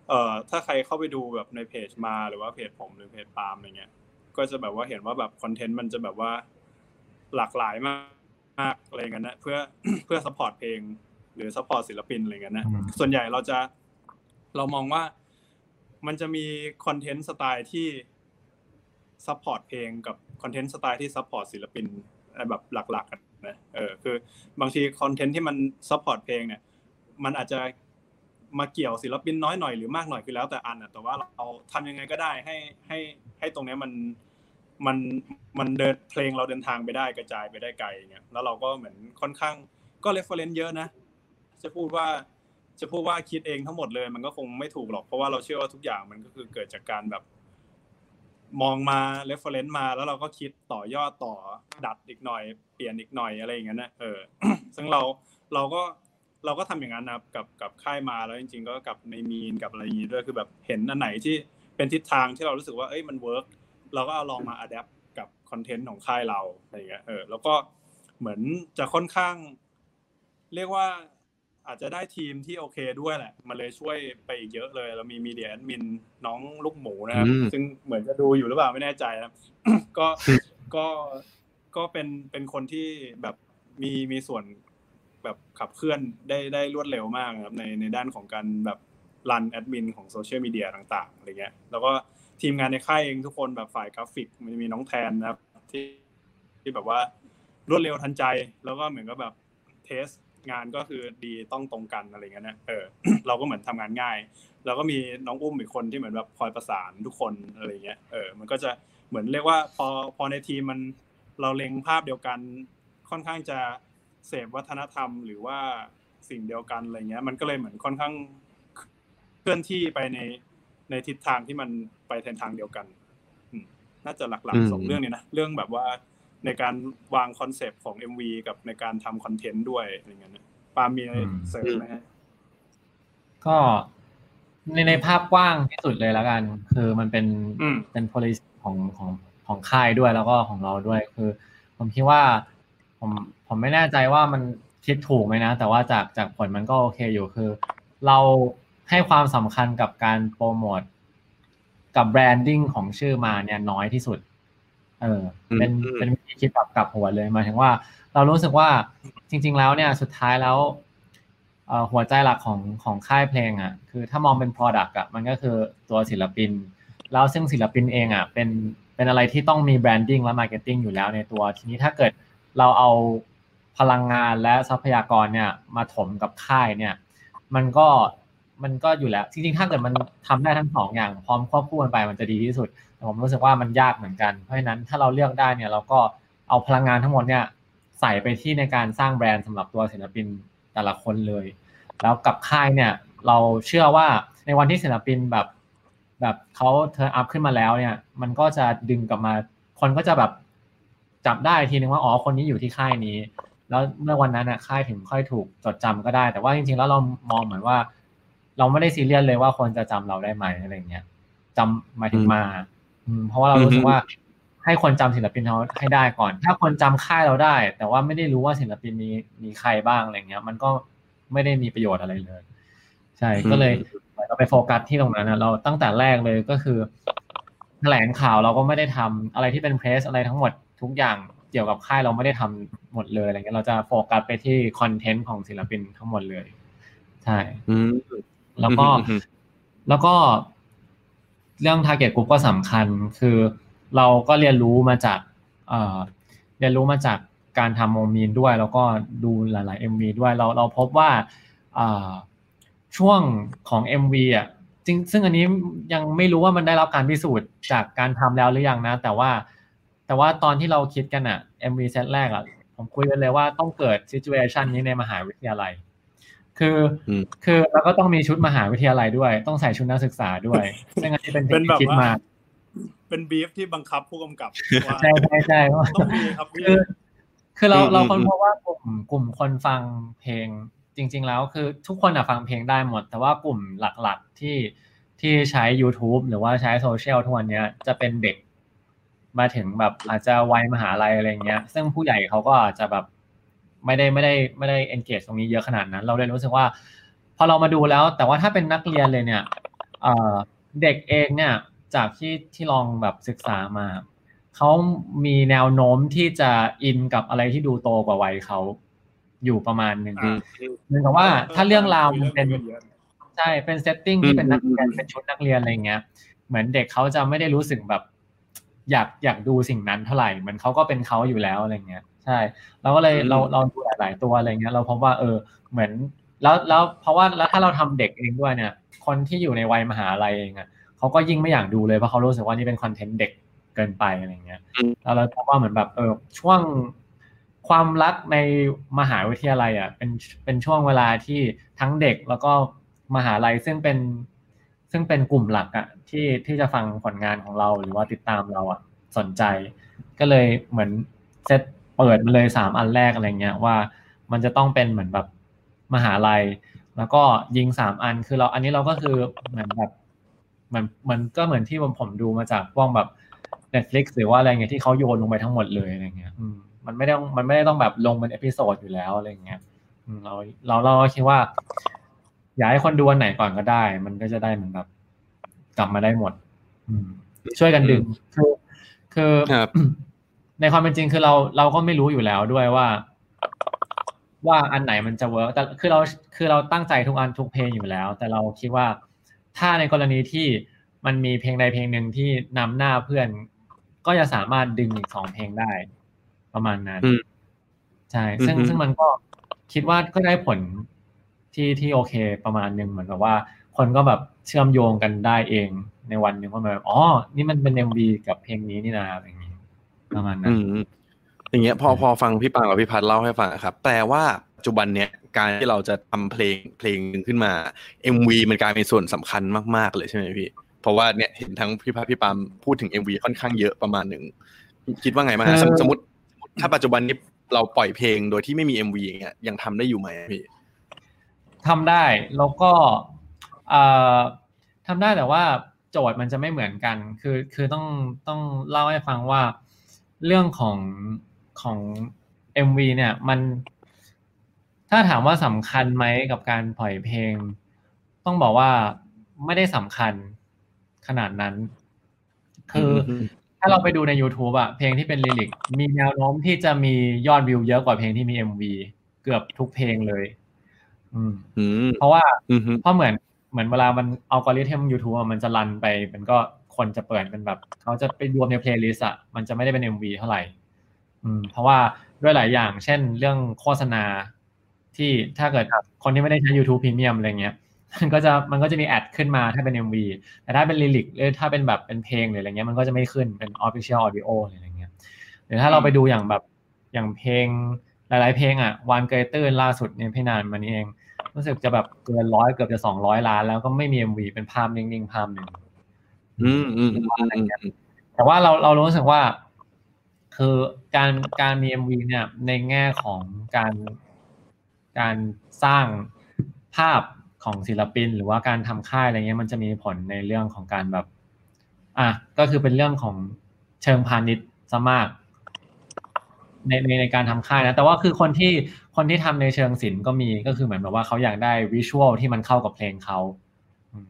E: เอ่อถ้าใครเข้าไปดูแบบในเพจมาหรือว่าเพจผมหรือเพจปาล์มอะไรเงี้ย ก็จะแบบว่าเห็นว่าแบบคอนเทนต์มันจะแบบว่าหลากหลายมากมากอะไรเงี้ยนะเพื่อเพื่อ support เพลง หรือ support ศิลปินอะไรเงี้ยนะ
D: อืม
E: ส่วนใหญ่เราจะเรามองว่ามันจะมีคอนเทนต์สไตล์ที่ support เพลงกับคอนเทนต์สไตล์ที่ support ศิลปินแบบหลักๆกันนะเออคือบางทีคอนเทนต์ที่มันsupport เพลงเนี่ย มันอาจจะ มาเกี่ยวศิลปินน้อยหน่อยหรือมากหน่อยคือแล้วแต่อันอะแต่ว่าเราทำยังไงก็ได้ให้ให้ให้ตรงเนี้ยมันมันมันเดินเพลงเราเดินทางไปได้กระจายไปได้ไกลอย่างเงี้ยแล้วเราก็เหมือนค่อนข้างก็ reference เยอะนะจะพูดว่าจะพูดว่าคิดเองทั้งหมดเลย มันก็คงไม่ถูกหรอกเพราะว่าเราเชื่อว่าทุกอย่างมันก็คือเกิดจากการแบบ มองมา reference มาแล้วเราก็คิดต่อยอดต่อดัดอีกหน่อย เปลี่ยนอีกหน่อยอะไรอย่างเงี้ยนะเออ ซึ่งเราเราก็ เราก็ทำอย่างนั้นนะครับกับกับค่ายมาแล้วจริง ๆ ก็กับในมีนกับอะไรอย่างงี้ด้วยคือแบบเห็นอันไหนที่เป็นทิศทางที่เรารู้สึกว่าเอ้ยมัน work เราก็เอาลองมา adapt กับคอนเทนต์ของค่ายเราอะไรอย่างเงี้ยเออแล้วก็เหมือนจะค่อนข้าง เรียกว่าอาจจะได้ทีมที่โอเคด้วยแหละ มันเลยช่วยไปอีกเยอะเลย เรามี media admin น้องลูกหมูนะครับ
C: อืม
E: ซึ่งเหมือนจะดูอยู่หรือเปล่าไม่แน่ใจนะครับก็ก็ก็เป็นเป็นคนที่แบบมีมีส่วน แบบขับเคลื่อนได้ได้รวดเร็วมากครับในในด้านของการแบบ run แอดมินของโซเชียลมีเดียต่างๆอะไรเงี้ยแล้วก็ทีมงานในค่ายเองทุกคนแบบฝ่ายกราฟิกมันจะมีน้องแทนนะครับที่ที่แบบว่ารวดเร็วทันใจ แล้วก็เหมือนกับแบบ taste งานก็คือดีต้องตรงกันอะไรเงี้ยนะเออเราก็เหมือนทำงานง่าย แล้วก็มีน้องอุ้มอีกคนที่เหมือนแบบคอยประสานทุกคนอะไรเงี้ยเออมันก็จะเหมือนเรียกว่าพอพอในทีมมันเราเล็งภาพเดียวกันค่อนข้างจะ เสพวัฒนธรรมหรือว่าสิ่งเดียวกันอะไรเงี้ย มันก็เลยเหมือนค่อนข้างเคลื่อนที่ไปในในทิศทางที่มันไปในทางเดียวกันอืมน่าจะหลัก
C: อืม
E: ๆสองเรื่องนี้นะเรื่องแบบว่าในการวางคอนเซปต์ของ MV กับในการทำคอนเทนต์ด้วยอะไรเงี้ยนะปาล์มมีอะไร
D: อืม
E: เสริมไหมฮะ
D: ก็ในในภาพกว้างที่สุดเลยแล้วกัน คือมันเป็น
E: อืม
D: เป็น policy ของของของค่ายด้วยแล้วก็ของเราด้วย คือ ผมคิดว่าผม ผมไม่แน่ใจว่ามันคิดถูกไหมนะ แต่ว่าจากจากผลมันก็โอเคอยู่คือ เราให้ความสำคัญกับการโปรโมทกับแบรนดิ้งของชื่อมาเนี่ยน้อยที่สุด เออ เป็น
C: อืม
D: เป็นวิธีคิดแบบกลับหัวเลยหมายถึงว่า เรารู้สึกว่าจริง ๆ แล้วเนี่ยสุดท้ายแล้วเอ่อหัวใจหลักของของค่ายเพลงอะ คือถ้ามองเป็น Product อะมันก็คือตัวศิลปิน แล้วซึ่งศิลปินเองอะเป็นเป็นอะไรที่ต้องมี branding และ marketing อยู่แล้วในตัว ทีนี้ถ้าเกิดเราเอา พลังงานและทรัพยากรเนี่ยมาถมกับค่ายเนี่ย มันก็มันก็อยู่แล้ว จริงๆ ถ้าเกิดมันทำได้ทั้งสองอย่างพร้อมควบคู่กันไปมันจะดีที่สุดแต่ผมรู้สึกว่ามันยากเหมือนกัน เพราะฉะนั้นถ้าเราเลือกได้เนี่ยเราก็เอาพลังงานทั้งหมดเนี่ยใส่ไปที่ในการสร้างแบรนด์สำหรับตัวศิลปินแต่ละคนเลย แล้วกับค่ายเนี่ยเราเชื่อว่าในวันที่ศิลปินแบบ แบบเขาเทิร์นอัพขึ้นมาแล้วเนี่ย มันก็จะดึงกลับมา คนก็จะแบบจับได้ทีนึงว่าอ๋อคนนี้อยู่ที่ค่ายนี้ แล้วเมื่อวันนั้นน่ะค่ายถึงค่อยถูกจดจำก็ได้ แต่ว่าจริงๆแล้วเรามองเหมือนว่า เราไม่ได้ซีเรียสเลยว่าคนจะจำเราได้ไหมอะไรเงี้ยจำหมายถึงมา อืมเพราะว่าเรารู้สึกว่าให้คนจำศิลปินเขาให้ได้ก่อน ถ้าคนจำค่ายเราได้ แต่ว่าไม่ได้รู้ว่าศิลปินมีมีใครบ้างอะไรเงี้ย มันก็ไม่ได้มีประโยชน์อะไรเลย ใช่ก็เลยเราไปโฟกัสที่ตรงนั้นนะเราตั้งแต่แรกเลยก็คือแถลงข่าวเราก็ไม่ได้ทำอะไรที่เป็นเพรสอะไรทั้งหมดทุกอย่างเกี่ยวกับค่ายเราไม่ได้ทำหมดเลยอะไรเงี้ยเราจะโฟกัสไปที่คอนเทนต์ของศิลปินทั้งหมดเลย ใช่
C: อืม
D: แล้วก็
C: อืม
D: แล้วก็ เรื่อง target group ก็สำคัญ คือเราก็เรียนรู้มาจากเอ่อเรียนรู้มาจากการทำโมมีนด้วย แล้วก็ดูหลาย ๆ MV ด้วย เราเราพบว่าเอ่อช่วงของ MV อะจริงซึ่งอันนี้ยังไม่รู้ว่ามันได้รับการพิสูจน์จากการทำแล้วหรือยังนะ แต่ว่า แต่ว่าตอนที่เราคิดกันอะ MV เซตแรกอะผมคุยกันเลยว่าต้องเกิด situation นี้ในมหาวิทยาลัย คืออ
C: ม
D: คือเราก็ต้องมีชุดมหาวิทยาลัยด้วย ต้องใส่ชุดนักศึกษาด้วยซึ่งอันนี้เป็น
E: เป็น
D: ที่
E: แบบ
D: คิด
E: ว่า
D: มา
E: เป็นบีฟที่บังคับผู้กำกับว่า
D: ใช่ใช่ใช่เพราะ
E: ต้องมีครับพี่
D: คือคือเรา
C: อืม
D: เรา
C: อืม
D: ค้นพบว่ากลุ่มกลุ่มคนฟังเพลงจริง ๆ แล้วคือทุกคนอะฟังเพลงได้หมด แต่ว่ากลุ่มหลักๆที่ที่ใช้ YouTube หรือว่าใช้โซเชียลทุกวันเนี้ยจะเป็นเด็ก มาถึงแบบอาจจะวัยมหาลัยอะไรเงี้ย ซึ่งผู้ใหญ่เขาก็อาจจะแบบไม่ได้ไม่ได้ไม่ได้ engage ตรงนี้เยอะขนาดนั้น เราเลยรู้สึกว่า พอเรามาดูแล้ว แต่ว่าถ้าเป็นนักเรียนเลยเนี่ยเอ่อเด็กเองเนี่ยจากที่ที่ลองแบบศึกษามาเขามีแนวโน้มที่จะอินกับอะไรที่ดูโตกว่าวัยเขาอยู่ประมาณหนึ่ง
E: อ่า
D: เหมือนกับว่าถ้าเรื่องราวมันเป็น
E: คุยเรื่องเยอะ
D: ใช่เป็นเซตติ้งที่เป็นนักเรียน
C: อืม
D: เป็นชุดนักเรียนอะไรเงี้ยเหมือนเด็กเขาจะไม่ได้รู้สึกแบบ อยากอยากดูสิ่งนั้นเท่าไหร่เหมือนเขาก็เป็นเขาอยู่แล้วอะไรเงี้ยใช่เราก็เลย
C: อืม
D: เราเราดูหลาย ๆ ตัวอะไรเงี้ยเราพบว่าเออเหมือนแล้วแล้วเพราะว่าแล้วถ้าเราทำเด็กเองด้วยเนี่ย คนที่อยู่ในวัยมหาลัยเองอะเขาก็ยิ่งไม่อยากดูเลยเพราะเขารู้สึกว่านี่เป็นคอนเทนต์เด็กเกินไปอะไรเงี้ย
C: อืม
D: แล้วเราพบว่าเหมือนแบบเออช่วงความรักในมหาวิทยาลัยอะเป็นเป็นช่วงเวลาที่ทั้งเด็กแล้วก็มหาลัยซึ่งเป็น ซึ่งเป็นกลุ่มหลักอะที่ที่จะฟังผลงานของเราหรือว่าติดตามเราอะสนใจ ก็เลยเหมือนเซตเปิดมาเลยสามอันแรกอะไรเงี้ยว่ามันจะต้องเป็นเหมือนแบบมหาลัย แล้วก็ยิงสามอันคือเราอันนี้เราก็คือเหมือนแบบเหมือนเหมือนก็เหมือนที่ผมผมดูมาจากพวกแบบ Netflix หรือว่าอะไรเงี้ยที่เขาโยนลงไปทั้งหมดเลยอะไรเงี้ยมันไม่ต้องมันไม่ได้ต้องแบบลงเป็น episode อยู่แล้วอะไรเงี้ยเราเราเราคิดว่า อยากให้คนดูอันไหนก่อนก็ได้ มันก็จะได้เหมือนแบบกลับมาได้หมด อืม ช่วยกันดึงคือคือ
C: ครับ
D: ในความเป็นจริงคือเราเราก็ไม่รู้อยู่แล้วด้วยว่า ว่าอันไหนมันจะ work แต่คือเราคือเราตั้งใจทุกอันทุกเพลงอยู่แล้ว แต่เราคิดว่าถ้าในกรณีที่มันมีเพลงใดเพลงหนึ่งที่นำหน้าเพื่อน ก็จะสามารถดึงอีกสองเพลงได้ ประมาณนั้น
C: อืม
D: ใช่ซึ่ง
C: อือฮึ
D: ซึ่งมันก็คิดว่าก็ได้ผล ที่ที่โอเคประมาณหนึ่งเหมือนกับว่า คนก็แบบเชื่อมโยงกันได้เองในวันหนึ่งว่าแบบอ๋อ นี่มันเป็นเอ็มบีกับเพลงนี้นี่นาอะไรอย่างนี้ประมาณนั้
C: อื
D: น
C: มอย่างเงี้ยพอพอฟังพี่ปังกับพี่พัดเล่าให้ฟังอะครับแปลว่าปัจจุบันเนี้ยการที่เราจะทำเพลงเพลงหนึ่งขึ้นมา MV มันกลายเป็นส่วนสำคัญมากๆเลยใช่ไหมพี่ เพราะว่าเนี่ยเห็นทั้งพี่พัดพี่ปามพูดถึง MV ค่อนข้างเยอะประมาณหนึ่งคิดว่าไงบ้างฮะสมสมมติสมมติถ้าปัจจุบันนี้เราปล่อยเพลงโดยที่ไม่มี MV อย่างเงี้ยยังทำได้อยู่ไหมพี่
D: ทำได้ แล้วก็เอ่อทำได้แต่ว่าโจทย์มันจะไม่เหมือนกัน คือคือต้องต้องเล่าให้ฟังว่าเรื่องของของ MV เนี่ยมัน ถ้าถามว่าสำคัญไหมกับการปล่อยเพลง ต้องบอกว่าไม่ได้สำคัญขนาดนั้น คืออ
C: ม
D: ถ้าเราไปดูใน YouTube อะเพลงที่เป็น lyric มีแนวโน้มที่จะมียอดวิวเยอะกว่าเพลงที่มี MV เกือบทุกเพลงเลยอืม
C: อืม
D: เพราะว่า
C: อืมฮึ
D: เพราะเหมือนเหมือนเวลามันอัลกอริทึม YouTube อะมันจะ run ไปมันก็คนจะเปิดเป็นแบบเขาจะไปรวมใน playlist อะมันจะไม่ได้เป็น MV เท่าไหร่อืมเพราะว่าด้วยหลายอย่าง เช่นเรื่องโฆษณา ที่ถ้าเกิดคนที่ไม่ได้ใช้ YouTube Premium อะไรเงี้ยมันก็จะมันก็จะมีแอดขึ้นมาถ้าเป็น MV แต่ถ้าเป็นลิลิกหรือถ้าเป็นแบบเป็นเพลงหรืออะไรเงี้ยมันก็จะไม่ขึ้นเป็น Official Audio หรืออะไรเงี้ยหรือถ้าเราไปดูอย่างแบบอย่างเพลงหลาย ๆ เพลงอะวานเกยตื้นล่าสุดเนี่ยพี่นานมานี้เอง รู้สึกจะแบบเกินร้อยเกือบจะสองร้อยล้าน แล้วก็ไม่มี MV เป็นภาพนิ่งๆภาพหนึ่ง
C: อืมอืมอืมอืมอืม
D: แต่ว่าเราเรารู้สึกว่า คือการการมี MV เนี่ย ในแง่ของการการสร้างภาพของศิลปิน หรือว่าการทำค่ายอะไรเงี้ยมันจะมีผลในเรื่องของการแบบ อะก็คือเป็นเรื่องของเชิงพาณิชย์ซะมาก ในในในการทำค่ายนะ แต่ว่าคือคนที่คนที่ทำในเชิงศิลป์ก็มีก็คือเหมือนแบบว่าเขาอยากได้วิชวลที่มันเข้ากับเพลงเขาอืม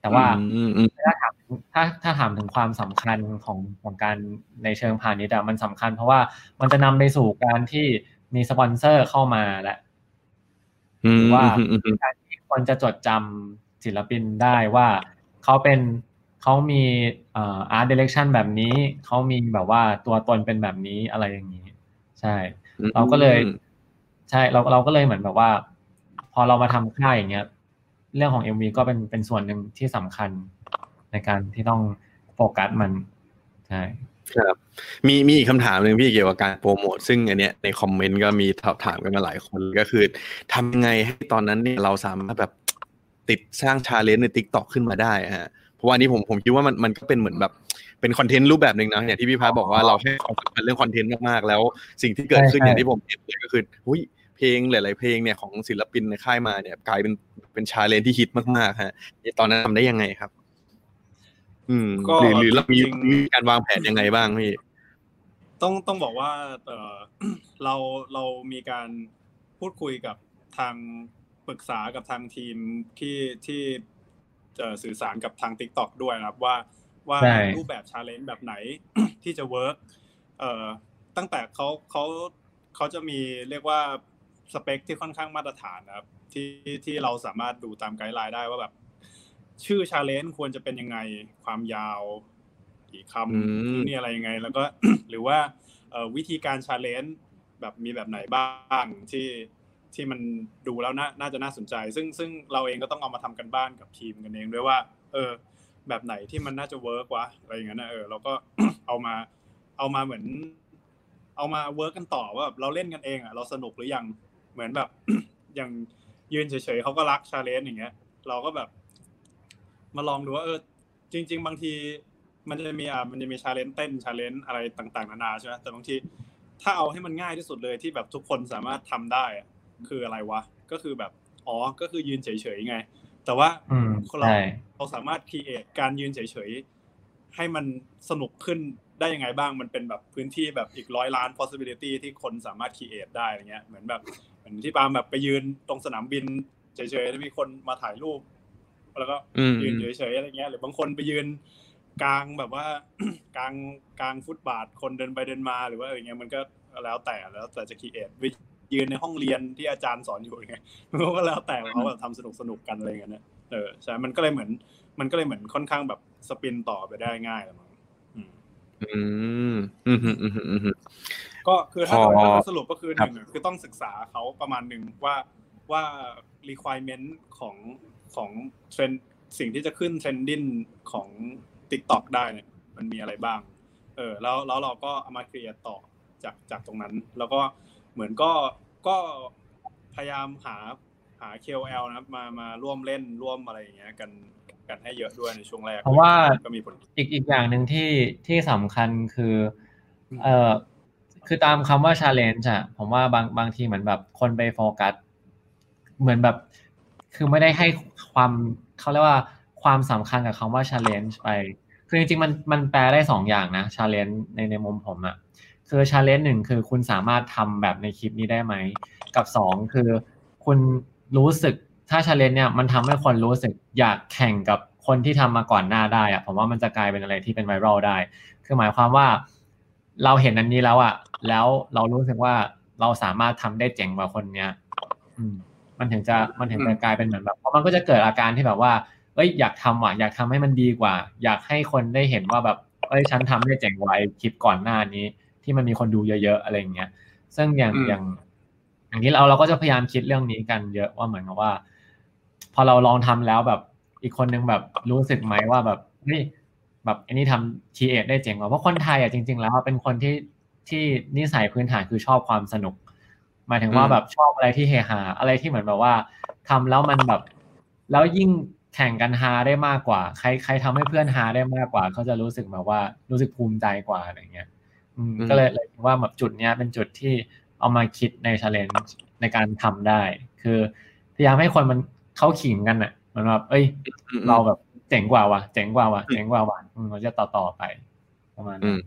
D: แต่ว่า
C: อืมอืม
D: ถ้าถามถ้าถ้าถามถึงความสำคัญของของการในเชิงพาณิชย์อะมันสำคัญ เพราะว่ามันจะนำไปสู่การที่มีสปอนเซอร์เข้ามาและ
C: อืม
D: ว่า
C: อืมอืมอืม
D: การที่คนจะจดจำศิลปินได้ว่าเขาเป็นเขามีเอ่ออาร์ตเดเรคชันแบบนี้ เขามีแบบว่าตัวตนเป็นแบบนี้อะไรอย่างนี้ ใช่ เราก็เลย ใช่เราเราก็เลยเหมือนแบบว่า พอเรามาทำค่ายอย่างเงี้ย เรื่องของ MV ก็เป็นเป็นส่วนหนึ่งที่สำคัญในการที่ต้องโฟกัสมันใช่
C: ครับมีมีอีกคำถามหนึ่งพี่เกี่ยวกับการโปรโมทซึ่งอันเนี้ยในคอมเมนต์ก็มีถามถามกันมาหลายคนก็คือทำยังไงให้ตอนนั้นเนี่ยเราสามารถแบบติดสร้างชาเลนจ์ใน t ิ k t o k ขึ้นมาได้อะฮะเพราะว่าอันนี้ผมผมคิดว่ามันมันก็เป็นเหมือนแบบ เป็นคอนเทนต์รูปแบบหนึ่งนะอย่างที่พี่พาบอกว่าเราให้ความสำคัญเรื่องคอนเทนต์มากๆแล้วสิ่งที่เกิดขึ้น
D: ใช่
C: อย่างที่ผมเห็นเลยก็คือหุ้ยเพลงหลาย ๆ เพลงเนี่ยของศิลปินในค่ายมาเนี่ยกลายเป็นเป็นชาเลนที่ฮิตมากๆฮะตอนนั้นทำได้ยังไงครับ อืม
E: ก็
C: หรือหรือเรามี
E: จริงๆ
C: มีการวางแผนยังไงบ้างพี่
E: ต้องต้องบอกว่าเออเราเรามีการพูดคุยกับทางปรึกษากับทางทีมที่ที่เอ่อสื่อสารกับทาง t ิ k t o k ด้วยนะครับว่า ว่า
D: ใช่
E: รูปแบบ challenge แบบไหนที่จะ work เอ่อตั้งแต่เขาเขาเขาจะมีเรียกว่าสเปคที่ค่อนข้างมาตรฐานนะครับที่ที่เราสามารถดูตาม guideline ได้ว่าแบบ ชื่อ challenge ควรจะเป็นยังไงความยาวกี่ค
C: อืมำ
E: นี่อะไรยังไง แล้วก็หรือว่าเอ่อวิธีการ challenge แบบมีแบบไหนบ้างที่ที่มันดูแล้วน่าน่าจะน่าสนใจ ซึ่งซึ่งเราเองก็ต้องเอามาทำการบ้านกับทีมกันเองด้วยว่า เออ แบบไหนที่มันน่าจะ work วะอะไรอย่างเงี้ยนะเออเราก็เอามาเอามาเหมือน เอามา work กันต่อว่าแบบเราเล่นกันเองอะเราสนุกหรือยังเหมือนแบบอย่างยืนเฉยๆเขาก็รัก challenge อย่างเงี้ย เราก็แบบ มาลองดูว่าเออ จริง ๆ บางที มันจะมีอะมันจะมี challenge เต้น challenge อะไรต่าง ๆ นานาใช่ไหมแต่บางทีถ้าเอาให้มันง่ายที่สุดเลยที่แบบทุกคนสามารถทำได้คืออะไรวะ ก็คือแบบ อ๋อ ก็คือยืนเฉยๆไง แต่ว่า
D: อืม
E: เรา
D: ใช่
E: เราสามารถ create การยืนเฉยๆ ให้มันสนุกขึ้นได้ยังไงบ้าง มันเป็นแบบพื้นที่แบบอีกร้อยล้าน possibility ที่คนสามารถ create ได้อะไรเงี้ย เหมือนแบบเหมือนที่ปาล์มแบบไปยืนตรงสนามบินเฉยๆแล้วมีคนมาถ่ายรูป แล้วก็
C: อืม
E: ยืนเฉยๆอะไรเงี้ย หรือบางคนไปยืนกลางแบบว่ากลางกลางฟุตบาทคนเดินไปเดินมาหรือว่าอะไรเงี้ยมันก็แล้วแต่แล้วแต่จะ create ไป ยืนในห้องเรียนที่อาจารย์สอนอยู่ไงมันก็แล้วแต่เขาแบบทำสนุกสนุกๆกันอะไรเงี้ยนะเออใช่มันก็เลยเหมือน มันก็เลยเหมือนค่อนข้างแบบ spin ต่อไปได้ง่ายแหละมั้งอืม
C: อืมอืมอืมอืมอืมอืม
E: ก็คือถ้า
C: พอ
E: ถ้าสรุปก็คือห
C: ครับ
E: นึ่งคือต้องศึกษาเขาประมาณหนึ่งว่าว่า requirement ของของเทรนสิ่งที่จะขึ้น trending ของ TikTok ได้เนี่ยมันมีอะไรบ้าง เออแล้วแล้วเราก็เอามาเคลียร์ต่อจากจากตรงนั้น แล้วก็ เหมือนก็ก็พยายามหาหา KOL นะครับมามาร่วมเล่นร่วมอะไรอย่างเงี้ยกันกันให้เยอะด้วยในช่วงแรก
D: เพราะว่า
E: ก็มีผล
D: อีกอีกอย่างหนึ่งที่ที่สำคัญคือเอ่อคือตามคำว่า challenge อะผมว่าบางบางทีเหมือนแบบคนไปโฟกัสเหมือนแบบ คือไม่ได้ให้ความเขาเรียกว่าความสำคัญกับคำว่า challenge ไป คือจริงๆมันมันแปลได้สองอย่างนะ challenge ในในมุมผมอะ คือ challenge หนึ่งคือคุณสามารถทำแบบในคลิปนี้ได้ไหม กับสองคือคุณรู้สึกถ้า challenge เนี่ยมันทำให้คนรู้สึกอยากแข่งกับคนที่ทำมาก่อนหน้าได้อะผมว่ามันจะกลายเป็นอะไรที่เป็นไวรัลได้ คือหมายความว่า เราเห็นอันนี้แล้วอะแล้วเรารู้สึกว่าเราสามารถทำได้เจ๋งกว่าคนเนี้ยอืมมันถึงจะมันถึงจะกลายเป็นเหมือนแบบเพราะมันก็จะเกิดอาการที่แบบว่าเอ้ยอยากทำว่ะอยากทำให้มันดีกว่า อยากให้คนได้เห็นว่าแบบเอ้ยฉันทำได้เจ๋งกว่าไอคลิปก่อนหน้านี้ ที่มันมีคนดูเยอะๆอะไรอย่างเงี้ย ซึ่งอย่าง
E: อืม
D: อย่างอย่างนี้เราเราก็จะพยายามคิดเรื่องนี้กันเยอะว่าเหมือนกับว่า พอเราลองทำแล้วแบบอีกคนนึงแบบรู้สึกไหมว่าแบบเฮ้ยแบบอันนี้ทำทีเอได้เจ๋งกว่าเพราะคนไทยอะจริง ๆ แล้วเป็นคนที่ที่นิสัยพื้นฐานคือชอบความสนุก หมายถึงว่า
C: อืม
D: แบบชอบอะไรที่เฮฮาอะไรที่เหมือนแบบว่าทำแล้วมันแบบ แล้วยิ่งแข่งกันฮาได้มากกว่า ใครใครทำให้เพื่อนฮาได้มากกว่า เขาจะรู้สึกแบบว่ารู้สึกภูมิใจกว่าอะไรเงี้ยอืม
C: อืม
D: ก็เลยเลยคิดว่าแบบจุดเนี้ยเป็นจุดที่เอามาคิดใน challenge ในการทำได้ คือพยายามให้คนมันเข้าขิงกันอะเหมันแบบเอ้ย
C: อืม
D: เราแบบเจ๋งกว่าวะเจ๋งกว่าวะเจ๋งกว่าวะอืมเราจะต่อต่อไปประมาณ
C: อื
D: นั้น
C: ม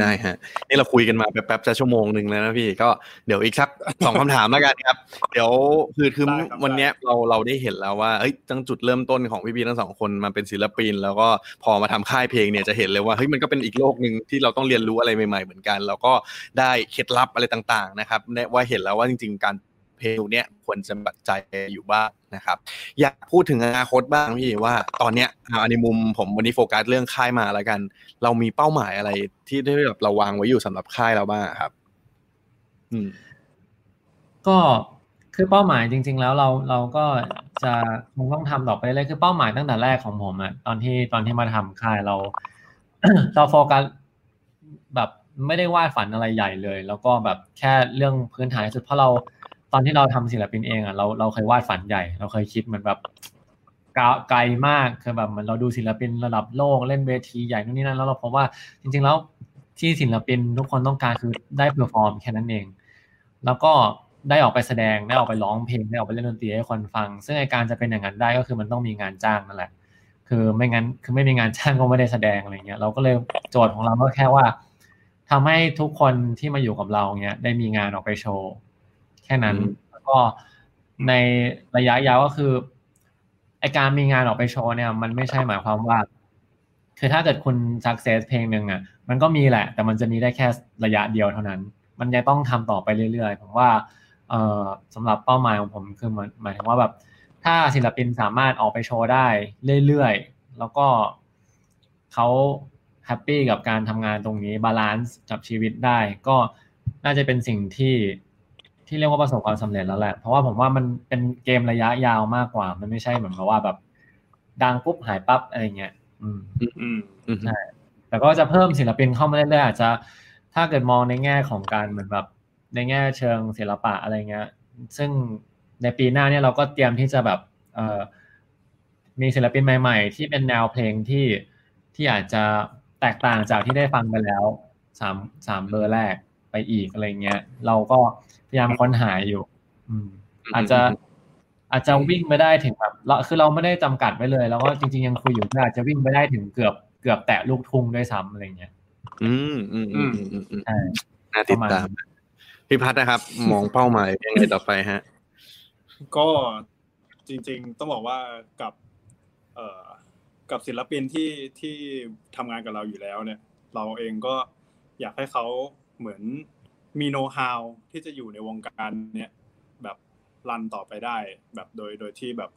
C: ได้ฮะนี่เราคุยกันมาแป๊บๆจะชั่วโมงหนึ่งแล้วนะพี่ก็เดี๋ยวอีกสักสองคำถามแล้วกันครับ เดี๋ยวคือคือ
E: ได้ครับ
C: วันเนี้ยเราเราได้เห็นแล้วว่าเอ้ยตั้งจุดเริ่มต้นของพี่พีทั้งสองคนมาเป็นศิลปิน แล้วก็พอมาทำค่ายเพลงเนี่ยจะเห็นเลยว่าเฮ้ยมันก็เป็นอีกโลกหนึ่งที่เราต้องเรียนรู้อะไรใหม่ๆเหมือนกัน แล้วก็ได้เคล็ดลับอะไรต่างๆนะครับเนี่ยว่าเห็นแล้วว่าจริง ๆ การเพลงเนี้ยควรจะบัดใจอยู่บ้าง นะครับ อยากพูดถึงอนาคตบ้างพี่ว่าตอนเนี้ยอาในมุมผมวันนี้โฟกัสเรื่องค่ายมาแล้วกัน เรามีเป้าหมายอะไรที่ได้แบบเราวางไว้อยู่สำหรับค่ายเราบ้างครับ อืม
D: ก็คือเป้าหมายจริง ๆ แล้วเราเราก็จะคงต้องทำต่อไปเลยคือเป้าหมายตั้งแต่แรกของผมอะตอนที่ตอนที่มาทำค่ายเราเราโฟกัสแบบไม่ได้วาดฝันอะไรใหญ่เลย แล้วก็แบบแค่เรื่องพื้นฐานที่สุดเพราะเรา ตอนที่เราทำศิลปินเองอะเราเราเคยวาดฝันใหญ่ เราเคยคิดเหมือนแบบไกลมากคือแบบเหมือนเราดูศิลปินระดับโลกเล่นเวทีใหญ่นู่นนี่นั่นแล้วเราพบว่าจริง ๆ แล้วที่ศิลปินทุกคนต้องการคือได้ perform แค่นั้นเอง แล้วก็ได้ออกไปแสดงได้ออกไปร้องเพลงได้ออกไปเล่นดนตรีให้คนฟัง ซึ่งในการจะเป็นอย่างนั้นได้ก็คือมันต้องมีงานจ้างนั่นแหละ คือไม่งั้นคือไม่มีงานจ้างก็ไม่ได้แสดงอะไรเงี้ยเราก็เลยโจทย์ของเราก็แค่ว่าทำให้ทุกคนที่มาอยู่กับเราเนี้ยได้มีงานออกไปโชว์ แค่นั้น แล้วก็ในระยะยาวก็คือไอ้การมีงานออกไปโชว์เนี่ย มันไม่ใช่หมายความว่า คือถ้าเกิดคุณ success เพลงหนึ่งอะ มันก็มีแหละ แต่มันจะมีได้แค่ระยะเดียวเท่านั้น มันจะต้องทำต่อไปเรื่อยๆผมว่าเอ่อสำหรับเป้าหมายของผมคือหมายถึงว่าแบบ ถ้าศิลปินสามารถออกไปโชว์ได้เรื่อยๆ แล้วก็เขา happy กับการทำงานตรงนี้ balance กับชีวิตได้ ก็น่าจะเป็นสิ่งที่ ที่เรียกว่าประสบความสำเร็จแล้วแหละ เพราะว่าผมว่ามันเป็นเกมระยะยาวมากกว่า มันไม่ใช่เหมือนกับว่าแบบ ดังปุ๊บหายปั๊บอะไรเงี้ย อืม
E: อืม
D: ใช่แต่ก็จะเพิ่มศิลปินเข้ามาเรื่อยๆอาจจะ ถ้าเกิดมองในแง่ของการเหมือนแบบ ในแง่เชิงศิลปะอะไรเงี้ย ซึ่งในปีหน้าเนี่ยเราก็เตรียมที่จะแบบ เอ่อมีศิลปินใหม่ๆ ที่เป็นแนวเพลงที่ที่อาจจะแตกต่างจากที่ได้ฟังไปแล้วสามสามเบอร์แรกไปอีกอะไรเงี้ย เราก็ พยายามค้นหาอยู่ อืม อาจจะ อาจจะวิ่งไปได้ถึงแบบเราคือเราไม่ได้จำกัดไว้เลยแล้วก็จริง ๆ ยังคุยอยู่ว่าอาจจะวิ่งไปได้ถึงเกือบเกือบแตะลูกทุ่งด้วยซ้ำอะไรเงี้ย
C: อืมอืมอืมอืมอืมอืม
D: ใช่
C: น่าติดตามพี่พัฒนะครับ มองเป้าหมายยังไงต่อไปฮะ
E: ก็จริง ๆ ต้องบอกว่ากับ เอ่อกับศิลปินที่ที่ทำงานกับเราอยู่แล้วเนี่ย เราเองก็อยากให้เขาเหมือน มีโน้ตฮาวที่จะอยู่ในวงการเนี่ยแบบ run ต่อไปได้ แบบโดยโดยที่แบบ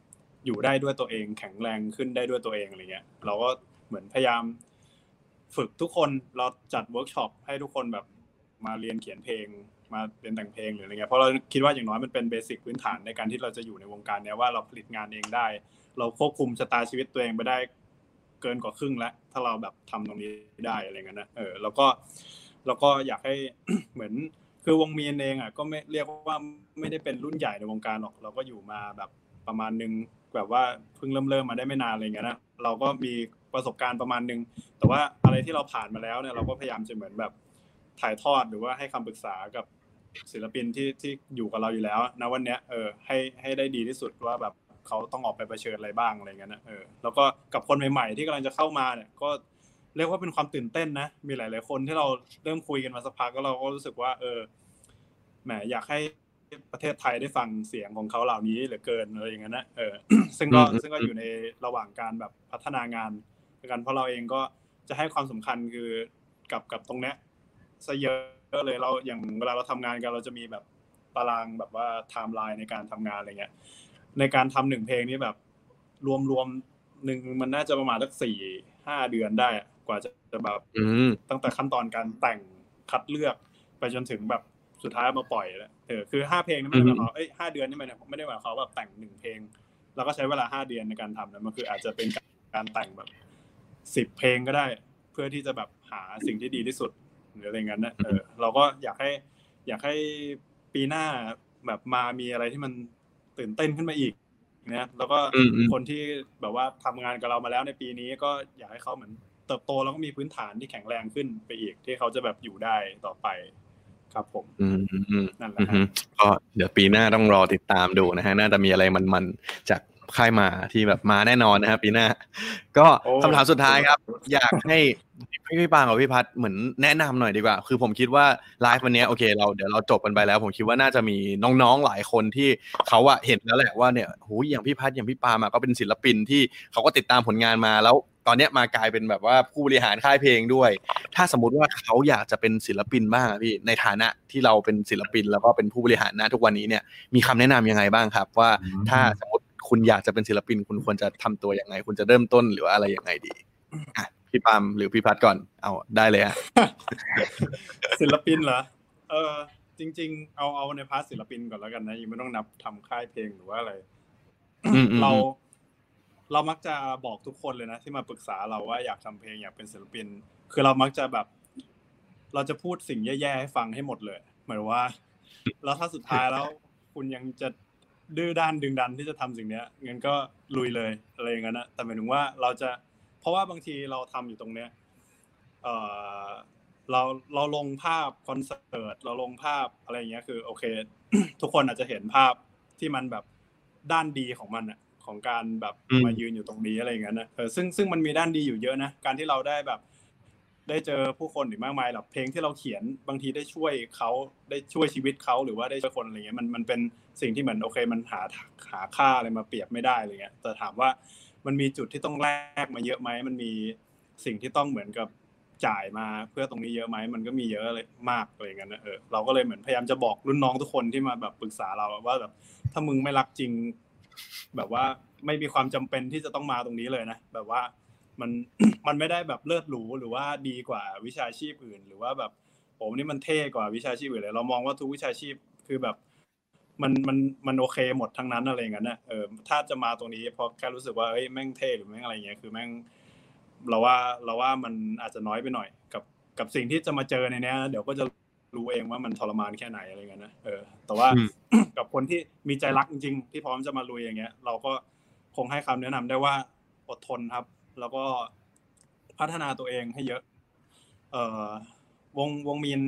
E: อยู่ได้ด้วยตัวเอง แข็งแรงขึ้นได้ด้วยตัวเองอะไรเงี้ย เราก็เหมือนพยายาม ฝึกทุกคนเราจัดเวิร์กช็อปให้ทุกคนแบบมาเรียนเขียนเพลง มาเรียนแต่งเพลงหรืออะไรเงี้ยเพราะเราคิดว่าอย่างน้อยมันเป็นเบสิกพื้นฐานในการที่เราจะอยู่ในวงการเนี้ยว่าเราผลิตงานเองได้ เราควบคุมชะตาชีวิตตัวเองไปได้เกินกว่าครึ่งแล้วถ้าเราแบบทำตรงนี้ได้อะไรเงี้ยนะเออแล้วก็ แล้วก็อยากให้เหมือนคือวงมีนเองอะก็ไม่เรียกว่าไม่ได้เป็นรุ่นใหญ่ในวงการหรอก เราก็อยู่มาแบบประมาณนึงแบบว่าเพิ่งเริ่มเริ่มมาได้ไม่นานอะไรเงี้ยนะเราก็มีประสบการณ์ประมาณนึง แต่ว่าอะไรที่เราผ่านมาแล้วเนี่ยเราก็พยายามจะเหมือนแบบถ่ายทอดหรือว่าให้คำปรึกษากับศิลปินที่ที่อยู่กับเราอยู่แล้วนะวันเนี้ยเออให้ให้ได้ดีที่สุดว่าแบบเขาต้องออกไปเผชิญอะไรบ้างอะไรเงี้ยนะเออแล้วก็กับคนใหม่ ๆ ที่กำลังจะเข้ามาเนี่ยก็ เรียกว่าเป็นความตื่นเต้นนะ มีหลาย ๆ คนที่เราเริ่มคุยกันมาสักพักก็เราก็รู้สึกว่า เออแหมอยากให้ประเทศไทยได้ฟังเสียงของเขาเหล่านี้เหลือเกินอะไรอย่างเงี้ยนะเออซึ่งก็
C: อืม
E: ซึ่งก็อยู่ในระหว่างการแบบพัฒนางานกันเพราะเราเองก็จะให้ความสำคัญคือกับกับตรงเนี้ยซะเยอะเลยเราอย่างเวลาเราทำงานกันเราจะมีแบบตารางแบบว่าไทม์ไลน์ในการทำงานอะไรเงี้ย ในการทำหนึ่งเพลงนี้แบบ รวมรวมหนึ่งมันน่าจะประมาณสักสี่ห้าเดือนได้อะ กว่าจะจะแบบ
C: อืม
E: ตั้งแต่ขั้นตอนการแต่งคัดเลือก ไปจนถึงแบบสุดท้ายเอามาปล่อยแล้วเออคือห้าเพลงนี่ไม่ได้หมายความเอ้ยห้าเดือนนี่มันไม่ได้หมายความว่าแบบแต่งหนึ่งเพลง แล้วก็ใช้เวลาห้าเดือนในการทำนะมันคืออาจจะเป็นการแต่งแบบสิบเพลงก็ได้ เพื่อที่จะแบบหาสิ่งที่ดีที่สุดหรืออะไรเงี้ยนะเออเราก็อยากให้ อยากให้ปีหน้าแบบมามีอะไรที่มันตื่นเต้นขึ้นมาอีกนะแล้วก็
C: อืมอืม
E: คนที่แบบว่าทำงานกับเรามาแล้วในปีนี้ก็อยากให้เขาเหมือน เติบโตแล้วก็มีพื้นฐานที่แข็งแรงขึ้นไปอีกที่เขาจะแบบอยู่ได้ต่อไปครับผม
C: อืมอืมอืม
E: นั่นแหละ
C: อือ
E: ฮะ
C: ฮึก็เดี๋ยวปีหน้าต้องรอติดตามดูนะฮะ น่าจะมีอะไรมันๆจาก ค่ายมาที่แบบมาแน่นอนนะครับปีหน้า ก็
E: โอ้
C: คำถามสุดท้ายครับ อยากให้พี่พี่ปางกับพี่พัฒน์เหมือนแนะนำหน่อยดีกว่า คือผมคิดว่าไลฟ์วันเนี้ยโอเคเราเดี๋ยวเราจบกันไปแล้ว ผมคิดว่าน่าจะมีน้องๆหลายคนที่เขาอะเห็นแล้วแหละว่าเนี่ยหูยอย่างพี่พัฒน์อย่างพี่ปามาก็เป็นศิลปินที่เขาก็ติดตามผลงานมาแล้วตอนเนี้ยมากลายเป็นแบบว่าผู้บริหารค่ายเพลงด้วย ถ้าสมมติว่าเขาอยากจะเป็นศิลปินบ้างอะพี่ ในฐานะที่เราเป็นศิลปินแล้วก็เป็นผู้บริหารนะทุกวันนี้เนี่ย มีคำแนะนำยังไงบ้างครับ ว่า
D: อืม
C: ถ้าสมมติ คุณอยากจะเป็นศิลปิน คุณควรจะทำตัวยังไง คุณจะเริ่มต้นหรือว่าอะไรยังไงดีอะพี่ปามหรือพี่พัดก่อน เอาได้เลยฮะ
E: ศิลปินเหรอเออจริง ๆ เอาเอาในพาร์ทศิลปินก่อนแล้วกันนะยังไม่ต้องนับทำค่ายเพลงหรือว่าอะไร
C: อืมอืม
E: เรา เรามักจะบอกทุกคนเลยนะที่มาปรึกษาเราว่าอยากทำเพลงอยากเป็นศิลปิน คือเรามักจะแบบ เราจะพูดสิ่งแย่ๆให้ฟังให้หมดเลยเหมือนว่า แล้วถ้าสุดท้ายแล้ว คุณยังจะ ดื้อด้านดึงดันที่จะทำสิ่งเนี้ยงั้นก็ลุยเลยอะไรอย่างนั้นนะแต่หมายถึงว่าเราจะเพราะว่าบางทีเราทำอยู่ตรงเนี้ยเออเราเราลงภาพคอนเสิร์ตเราลงภาพอะไรอย่างเงี้ยคือโอเค ทุกคนอาจจะเห็นภาพที่มันแบบด้านดีของมันอะของการแบบ
C: อืม
E: มายืนอยู่ตรงนี้อะไรอย่างเงี้ยนะเออซึ่งซึ่งมันมีด้านดีอยู่เยอะนะการที่เราได้แบบ ได้เจอผู้คนอีกมากมายแบบเพลงที่เราเขียนบางทีได้ช่วยเขาได้ช่วยชีวิตเขาหรือว่าได้ช่วยคนอะไรเงี้ยมันมันเป็นสิ่งที่เหมือนโอเค มันหาหาค่าอะไรมาเปรียบไม่ได้อะไรเงี้ยแต่ถามว่ามันมีจุดที่ต้องแลกมาเยอะไหมมันมีสิ่งที่ต้องเหมือนกับจ่ายมาเพื่อตรงนี้เยอะไหมมันก็มีเยอะเลยมากอะไรเงี้ยนะเออเราก็เลยเหมือนพยายามจะบอกรุ่นน้องทุกคนที่มาแบบปรึกษาเราว่าแบบถ้ามึงไม่รักจริง แบบว่าไม่มีความจำเป็นที่จะต้องมาตรงนี้เลยนะแบบว่า มันมันไม่ได้แบบเลิศหรูหรือว่าดีกว่าวิชาชีพอื่น หรือว่าแบบโอ้นี่มันเท่กว่าวิชาชีพอื่นเลยเรามองว่าทุกวิชาชีพคือแบบ มันมันมันโอเคหมดทั้งนั้นอะไรอย่างนั้นนะเออถ้าจะมาตรงนี้เพราะแค่รู้สึกว่าเฮ้ยแม่งเท่หรือแม่งอะไรเงี้ยคือแม่งเราว่าเราว่ามันอาจจะน้อยไปหน่อย กับกับสิ่งที่จะมาเจอในเนี้ยเดี๋ยวก็จะรู้เองว่ามันทรมานแค่ไหนอะไรเงี้ยนะเออ แต่ว่า
C: อืม
E: กับคนที่มีใจรักจริงๆที่พร้อมจะมาลุยอย่างเงี้ย เราก็คงให้คำแนะนำได้ว่าอดทนครับ แล้วก็พัฒนาตัวเองให้เยอะ เอ่อวงวงมีน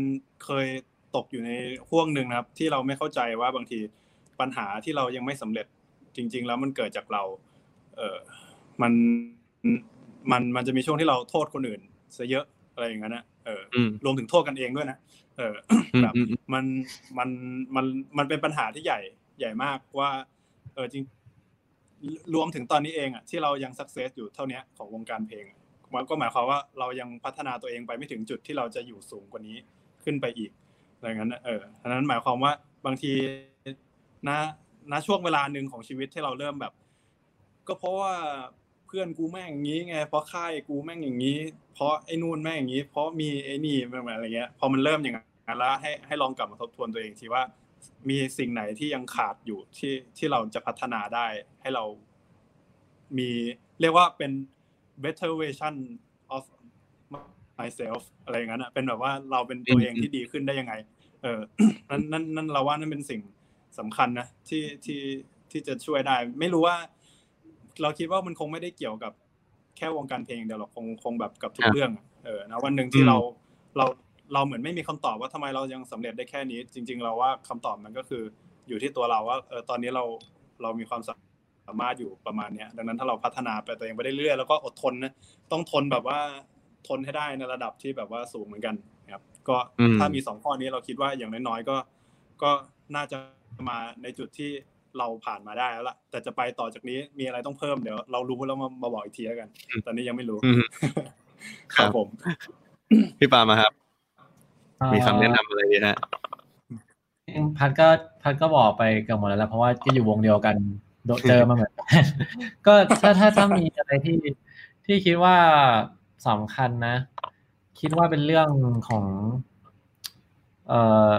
E: เคยตกอยู่ในห่วงหนึ่งนะครับ ที่เราไม่เข้าใจว่าบางทีปัญหาที่เรายังไม่สำเร็จจริง ๆ แล้วมันเกิดจากเรา เออมันมันมันจะมีช่วงที่เราโทษคนอื่นซะเยอะอะไรอย่างนั้นนะเออ
C: อืม
E: รวมถึงโทษกันเองด้วยนะเออ
C: อืม
E: แบบ
C: อืมอืม
E: มันมันมันมันเป็นปัญหาที่ใหญ่ใหญ่มากว่า เออจริง รวมถึงตอนนี้เองอะที่เรายังสักเซสอยู่เท่านี้ของวงการเพลงมันก็หมายความว่าเรายังพัฒนาตัวเองไปไม่ถึงจุดที่เราจะอยู่สูงกว่านี้ขึ้นไปอีกอะไรอย่างนั้นนะเอออันนั้นหมายความว่าบางทีณณช่วงเวลาหนึ่งของชีวิตที่เราเริ่มแบบ ก็เพราะว่าเพื่อนกูแม่งอย่างนี้ไง เพราะค่ายกูแม่งอย่างนี้ เพราะไอ้นู่นแม่งอย่างนี้ เพราะมีไอ้นี่แม่งอะไรเงี้ย พอมันเริ่มอย่างนั้นแล้วให้ให้ลองกลับมาทบทวนตัวเองทีว่า มีสิ่งไหนที่ยังขาดอยู่ที่ที่เราจะพัฒนาได้ให้เรามีเรียกว่าเป็น better version of myself อะไรอย่างนั้นอะเป็นแบบว่าเราเป็นตัวเองที่ดีขึ้นได้ยังไง เออนั่นนั่นนั่นเราว่านั่นเป็นสิ่งสำคัญนะที่ที่ที่จะช่วยได้ ไม่รู้ว่า เราคิดว่ามันคงไม่ได้เกี่ยวกับแค่วงการเพลงเดียวหรอกคงคงแบบกับทุ
C: ค
E: ก
C: รับ
E: เรื่องอะเออนะวันหนึ่งที่
C: อืม
E: เราเรา เราเหมือนไม่มีคำตอบว่าทำไมเรายังสำเร็จได้แค่นี้ จริง ๆ เราว่าคำตอบมันก็คืออยู่ที่ตัวเราว่าเออตอนนี้เราเรามีความสามารถอยู่ประมาณเนี้ยดังนั้นถ้าเราพัฒนาไปตัวเองไปเรื่อยๆแล้วก็อดทนนะต้องทนแบบว่าทนให้ได้ในระดับที่แบบว่าสูงเหมือนกันนะครับ ก็
C: อืม
E: ถ้ามีสองข้อนี้เราคิดว่าอย่างน้อยๆก็ ก็น่าจะมาในจุดที่เราผ่านมาได้แล้วล่ะ แต่จะไปต่อจากนี้มีอะไรต้องเพิ่มเดี๋ยวเรารู้แล้วมามาบอกอีกทีแล้วกัน ตอนนี้ยังไม่รู้
C: อืม
E: ครับผม
C: พี่ปามาครับ
D: เอ่อ
C: มีคำแนะนำอะไรดีฮะ
D: พัดก็พัดก็บอกไปเกือบหมดแล้วแหละเพราะว่าที่อยู่วงเดียวกันโดนเจอมาเหมือนกันก็ถ้าถ้าถ้ามีอะไรที่ที่คิดว่าสำคัญนะ คิดว่าเป็นเรื่องของ เอ่อ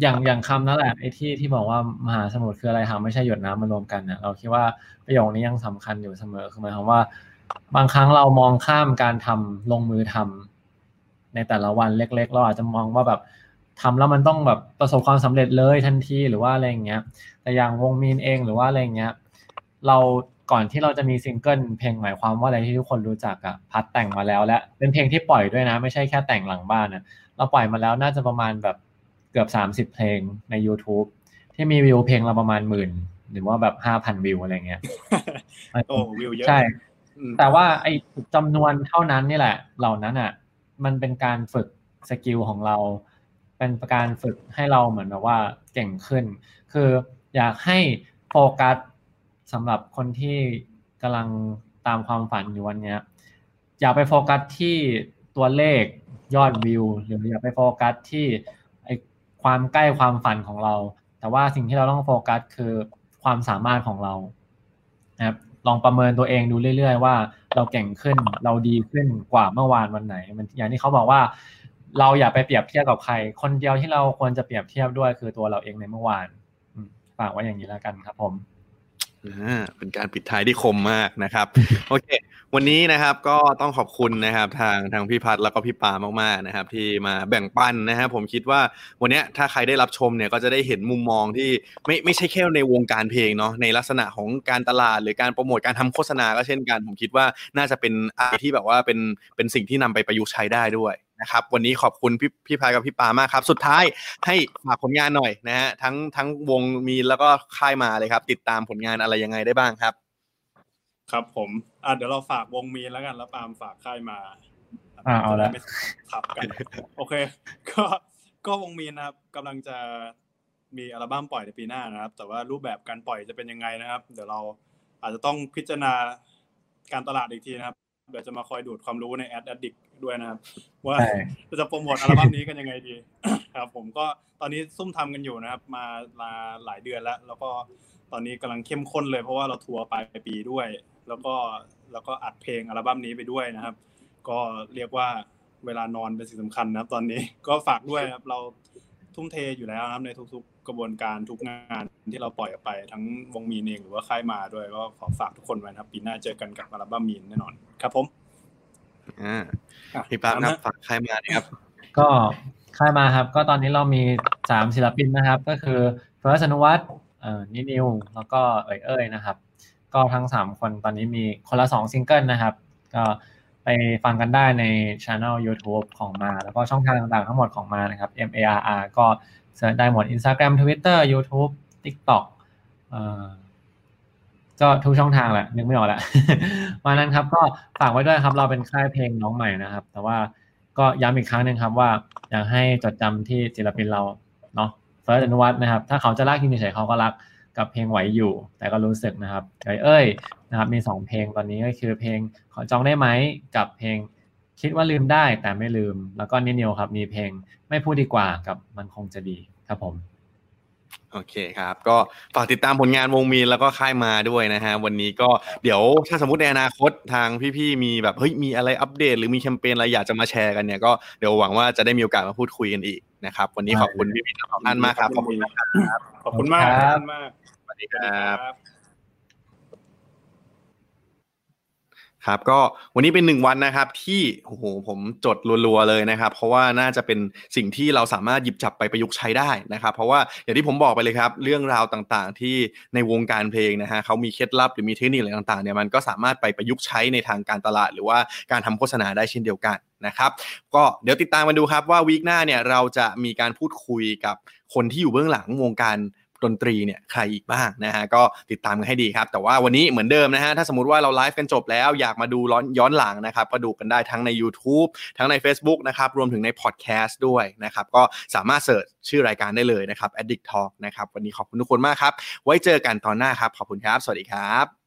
D: อย่างอย่างคำนั่นแหละไอ้ที่ที่บอกว่ามหาสมุทรคืออะไรหาไม่ใช่หยดน้ำมารวมกันเนี่ยเราคิดว่าประโยคนี้ยังสำคัญอยู่เสมอคือหมายความว่า บางครั้งเรามองข้ามการทำลงมือทำ ในแต่ละวันเล็ก ๆ เราอาจจะมองว่าแบบทำแล้วมันต้องแบบประสบความสำเร็จเลยทันทีหรือว่าอะไรอย่างเงี้ย แต่อย่างวงมีนเองหรือว่าอะไรอย่างเงี้ย เราก่อนที่เราจะมีซิงเกิลเพลงหมายความว่าอะไรที่ทุกคนรู้จักอะพัดแต่งมาแล้วและเป็นเพลงที่ปล่อยด้วยนะ ไม่ใช่แค่แต่งหลังบ้านอะเราปล่อยมาแล้วน่าจะประมาณแบบเกือบสามสิบเพลงใน YouTube ที่มีวิวเพลงเราประมาณหมื่นหรือว่าแบบห้าพันวิวอะไรเงี้ย
E: โอ้วิวเยอะ
D: ใช่
E: อืม
D: แต่ว่าไอ้จำนวนเท่านั้นนี่แหละ เหล่านั้นอะ มันเป็นการฝึกสกิลของเรา เป็นการฝึกให้เราเหมือนแบบว่าเก่งขึ้น คืออยากให้โฟกัสสำหรับคนที่กำลังตามความฝันอยู่วันนี้อย่าไปโฟกัสที่ตัวเลขยอดวิว หรืออย่าไปโฟกัสที่ไอความใกล้ความฝันของเรา แต่ว่าสิ่งที่เราต้องโฟกัสคือความสามารถของเรานะครับ ลองประเมินตัวเองดูเรื่อย ๆ ว่า เราเก่งขึ้นเราดีขึ้นกว่าเมื่อวานวันไหน มันอย่างที่เขาบอกว่า เราอย่าไปเปรียบเทียบกับใคร คนเดียวที่เราควรจะเปรียบเทียบด้วยคือตัวเราเองในเมื่อวานฝากไว้อย่างนี้แล้วกันครับผม
C: เป็นการปิดท้ายที่คมมากนะครับ โอเค วันนี้นะครับก็ต้องขอบคุณนะครับทางทางพี่พัฒน์แล้วก็พี่ปามากๆนะครับ ที่มาแบ่งปันนะครับผมคิดว่าวันนี้ถ้าใครได้รับชมเนี่ยก็จะได้เห็นมุมมองที่ไม่ไม่ใช่แค่ในวงการเพลงเนาะในลักษณะของการตลาดหรือการโปรโมทการทำโฆษณาก็เช่นกัน ผมคิดว่าน่าจะเป็นอะไรที่แบบว่าเป็นเป็นสิ่งที่นำไปประยุกต์ใช้ได้ด้วย นะครับวันนี้ขอบคุณพี่พี่พายกับพี่ปามากครับ สุดท้ายให้ฝากผลงานหน่อยนะฮะทั้งทั้งวงมีแล้วก็ค่ายมาเลยครับ ติดตามผลงานอะไรยังไงได้บ้างครับ
E: ครับผมอะเดี๋ยวเราฝากวงมีนแล้วกันแล้วปาล์มฝากค่ายมา
D: อ่าเอาละ
E: จะได้ไม่ขับกัน โอเค ก็ก็วงมีนนะครับกำลังจะมีอัลบั้มปล่อยในปีหน้านะครับ แต่ว่ารูปแบบการปล่อยจะเป็นยังไงนะครับ เดี๋ยวเราอาจจะต้องพิจารณาการตลาดอีกทีนะครับ เดี๋ยวจะมาคอยดูดความรู้ในแอด d ดิก ด้วยนะครับ ว่า
D: ใช่
E: จะโปรโมทอัลบั้มนี้กันยังไงดี ครับ ผมก็ตอนนี้ซุ่มทำกันอยู่นะครับ มามาหลายเดือนแล้ว แล้วก็ตอนนี้กำลังเข้มข้นเลยเพราะว่าเราทัวร์ปลายปีด้วย แล้วก็แล้วก็อัดเพลงอัลบั้มนี้ไปด้วยนะครับ ก็เรียกว่าเวลานอนเป็นสิ่งสำคัญนะครับ ตอนนี้ก็ฝากด้วยครับเราทุ่มเทอยู่แล้วนะครับในทุกๆ กระบวนการทุกงานที่เราปล่อยออกไปทั้งวงมีนเองหรือว่าค่ายมาด้วยก็ขอฝากทุกคนไว้นะครับ ปีหน้าเจอกันกับอัลบั้มมีนแน่นอนครับผม
C: อ่า
E: อะ
C: พี่ปามครับ
E: ตามนะ
C: ฝากค่ายมานะครับ
D: ก็ค่ายมาครับ ก็ตอนนี้เรามีสามศิลปินนะครับ ก็คือเฟิร์สท์ อนุวัฒน์เอ่อนินิว แล้วก็เอ่ยเอ้ยนะครับ ก็ทั้งสามคนตอนนี้มีคนละสองซิงเกิลนะครับ ก็ไปฟังกันได้ใน channel YouTube ของมา แล้วก็ช่องทางต่างๆ ทั้งหมดของมานะครับ M A R R ก็ search ได้หมด Instagram Twitter YouTube TikTok เอ่อ ก็ทุกช่องทางแหละนึกไม่ออกล้วมานั้นครับ ก็ฝากไว้ด้วยครับ เราเป็นค่ายเพลงน้องใหม่นะครับ แต่ว่าก็ย้ำอีกครั้งหนึ่งครับว่าอยากให้จดจำที่ศิลปินเราเนาะเฟิร์สอนุวัฒน์นะครับ ถ้าเขาจะรักยินเฉยเขาก็รักกับเพลงไหวอยู่ แต่ก็รู้สึกนะครับเอ้ยเอ้ยนะครับ มีสองเพลงตอนนี้ก็คือเพลงขอจองได้ไหมกับเพลงคิดว่าลืมได้แต่ไม่ลืม แล้วก็นิเดียวครับ มีเพลงไม่พูดดีกว่ากับมันคงจะดีครับผม
C: โอเคครับ ก็ฝากติดตามผลงานวงมีนแล้วก็ค่ายมาด้วยนะฮะ วันนี้ก็เดี๋ยวถ้าสมมติในอนาคตทางพี่ๆมีแบบเฮ้ยมีอะไรอัปเดต หรือมีแคมเปญอะไรอยากจะมาแชร์กันเนี่ยก็เดี๋ยวหวังว่าจะได้มีโอกาสมาพูดคุยกันอีกนะครับ วันนี้ขอบคุณพี่ๆทั้งสองท่านมากครับขอบคุณนะครับ
E: ขอบคุณมาก
D: ค
E: ข
D: รั
E: อบบคุณมาก
C: สวัสดี
E: ส
C: ค
E: วัสดีรับ
C: ครับก็วันนี้เป็นหนึ่งวันนะครับที่โอ้โหผมจดรัวๆเลยนะครับ เพราะว่าน่าจะเป็นสิ่งที่เราสามารถหยิบจับไปประยุกต์ใช้ได้นะครับ เพราะว่าอย่างที่ผมบอกไปเลยครับ เรื่องราวต่างๆ ที่ในวงการเพลงนะฮะเขามีเคล็ดลับหรือมีเทคนิคอะไรต่างๆเนี่ยมันก็สามารถไปประยุกต์ใช้ในทางการตลาด หรือว่าการทำโฆษณาได้เช่นเดียวกันนะครับก็เดี๋ยวติดตามมาดูครับว่าวีคหน้าเนี่ยเราจะมีการพูดคุยกับคนที่อยู่เบื้องหลังวงการ ดนตรีเนี่ยใครอีกบ้างนะฮะก็ติดตามกันให้ดีครับ แต่ว่าวันนี้เหมือนเดิมนะฮะถ้าสมมติว่าเราไลฟ์กันจบแล้วอยากมาดูย้อนย้อนหลังนะครับก็ดูกันได้ทั้งใน YouTube ทั้งใน Facebook นะครับรวมถึงในพอดแคสต์ด้วยนะครับก็สามารถเสิร์ชชื่อรายการได้เลยนะครับ Addict Talk นะครับวันนี้ขอบคุณทุกคนมากครับ ไว้เจอกันตอนหน้าครับ ขอบคุณครับ สวัสดีครับ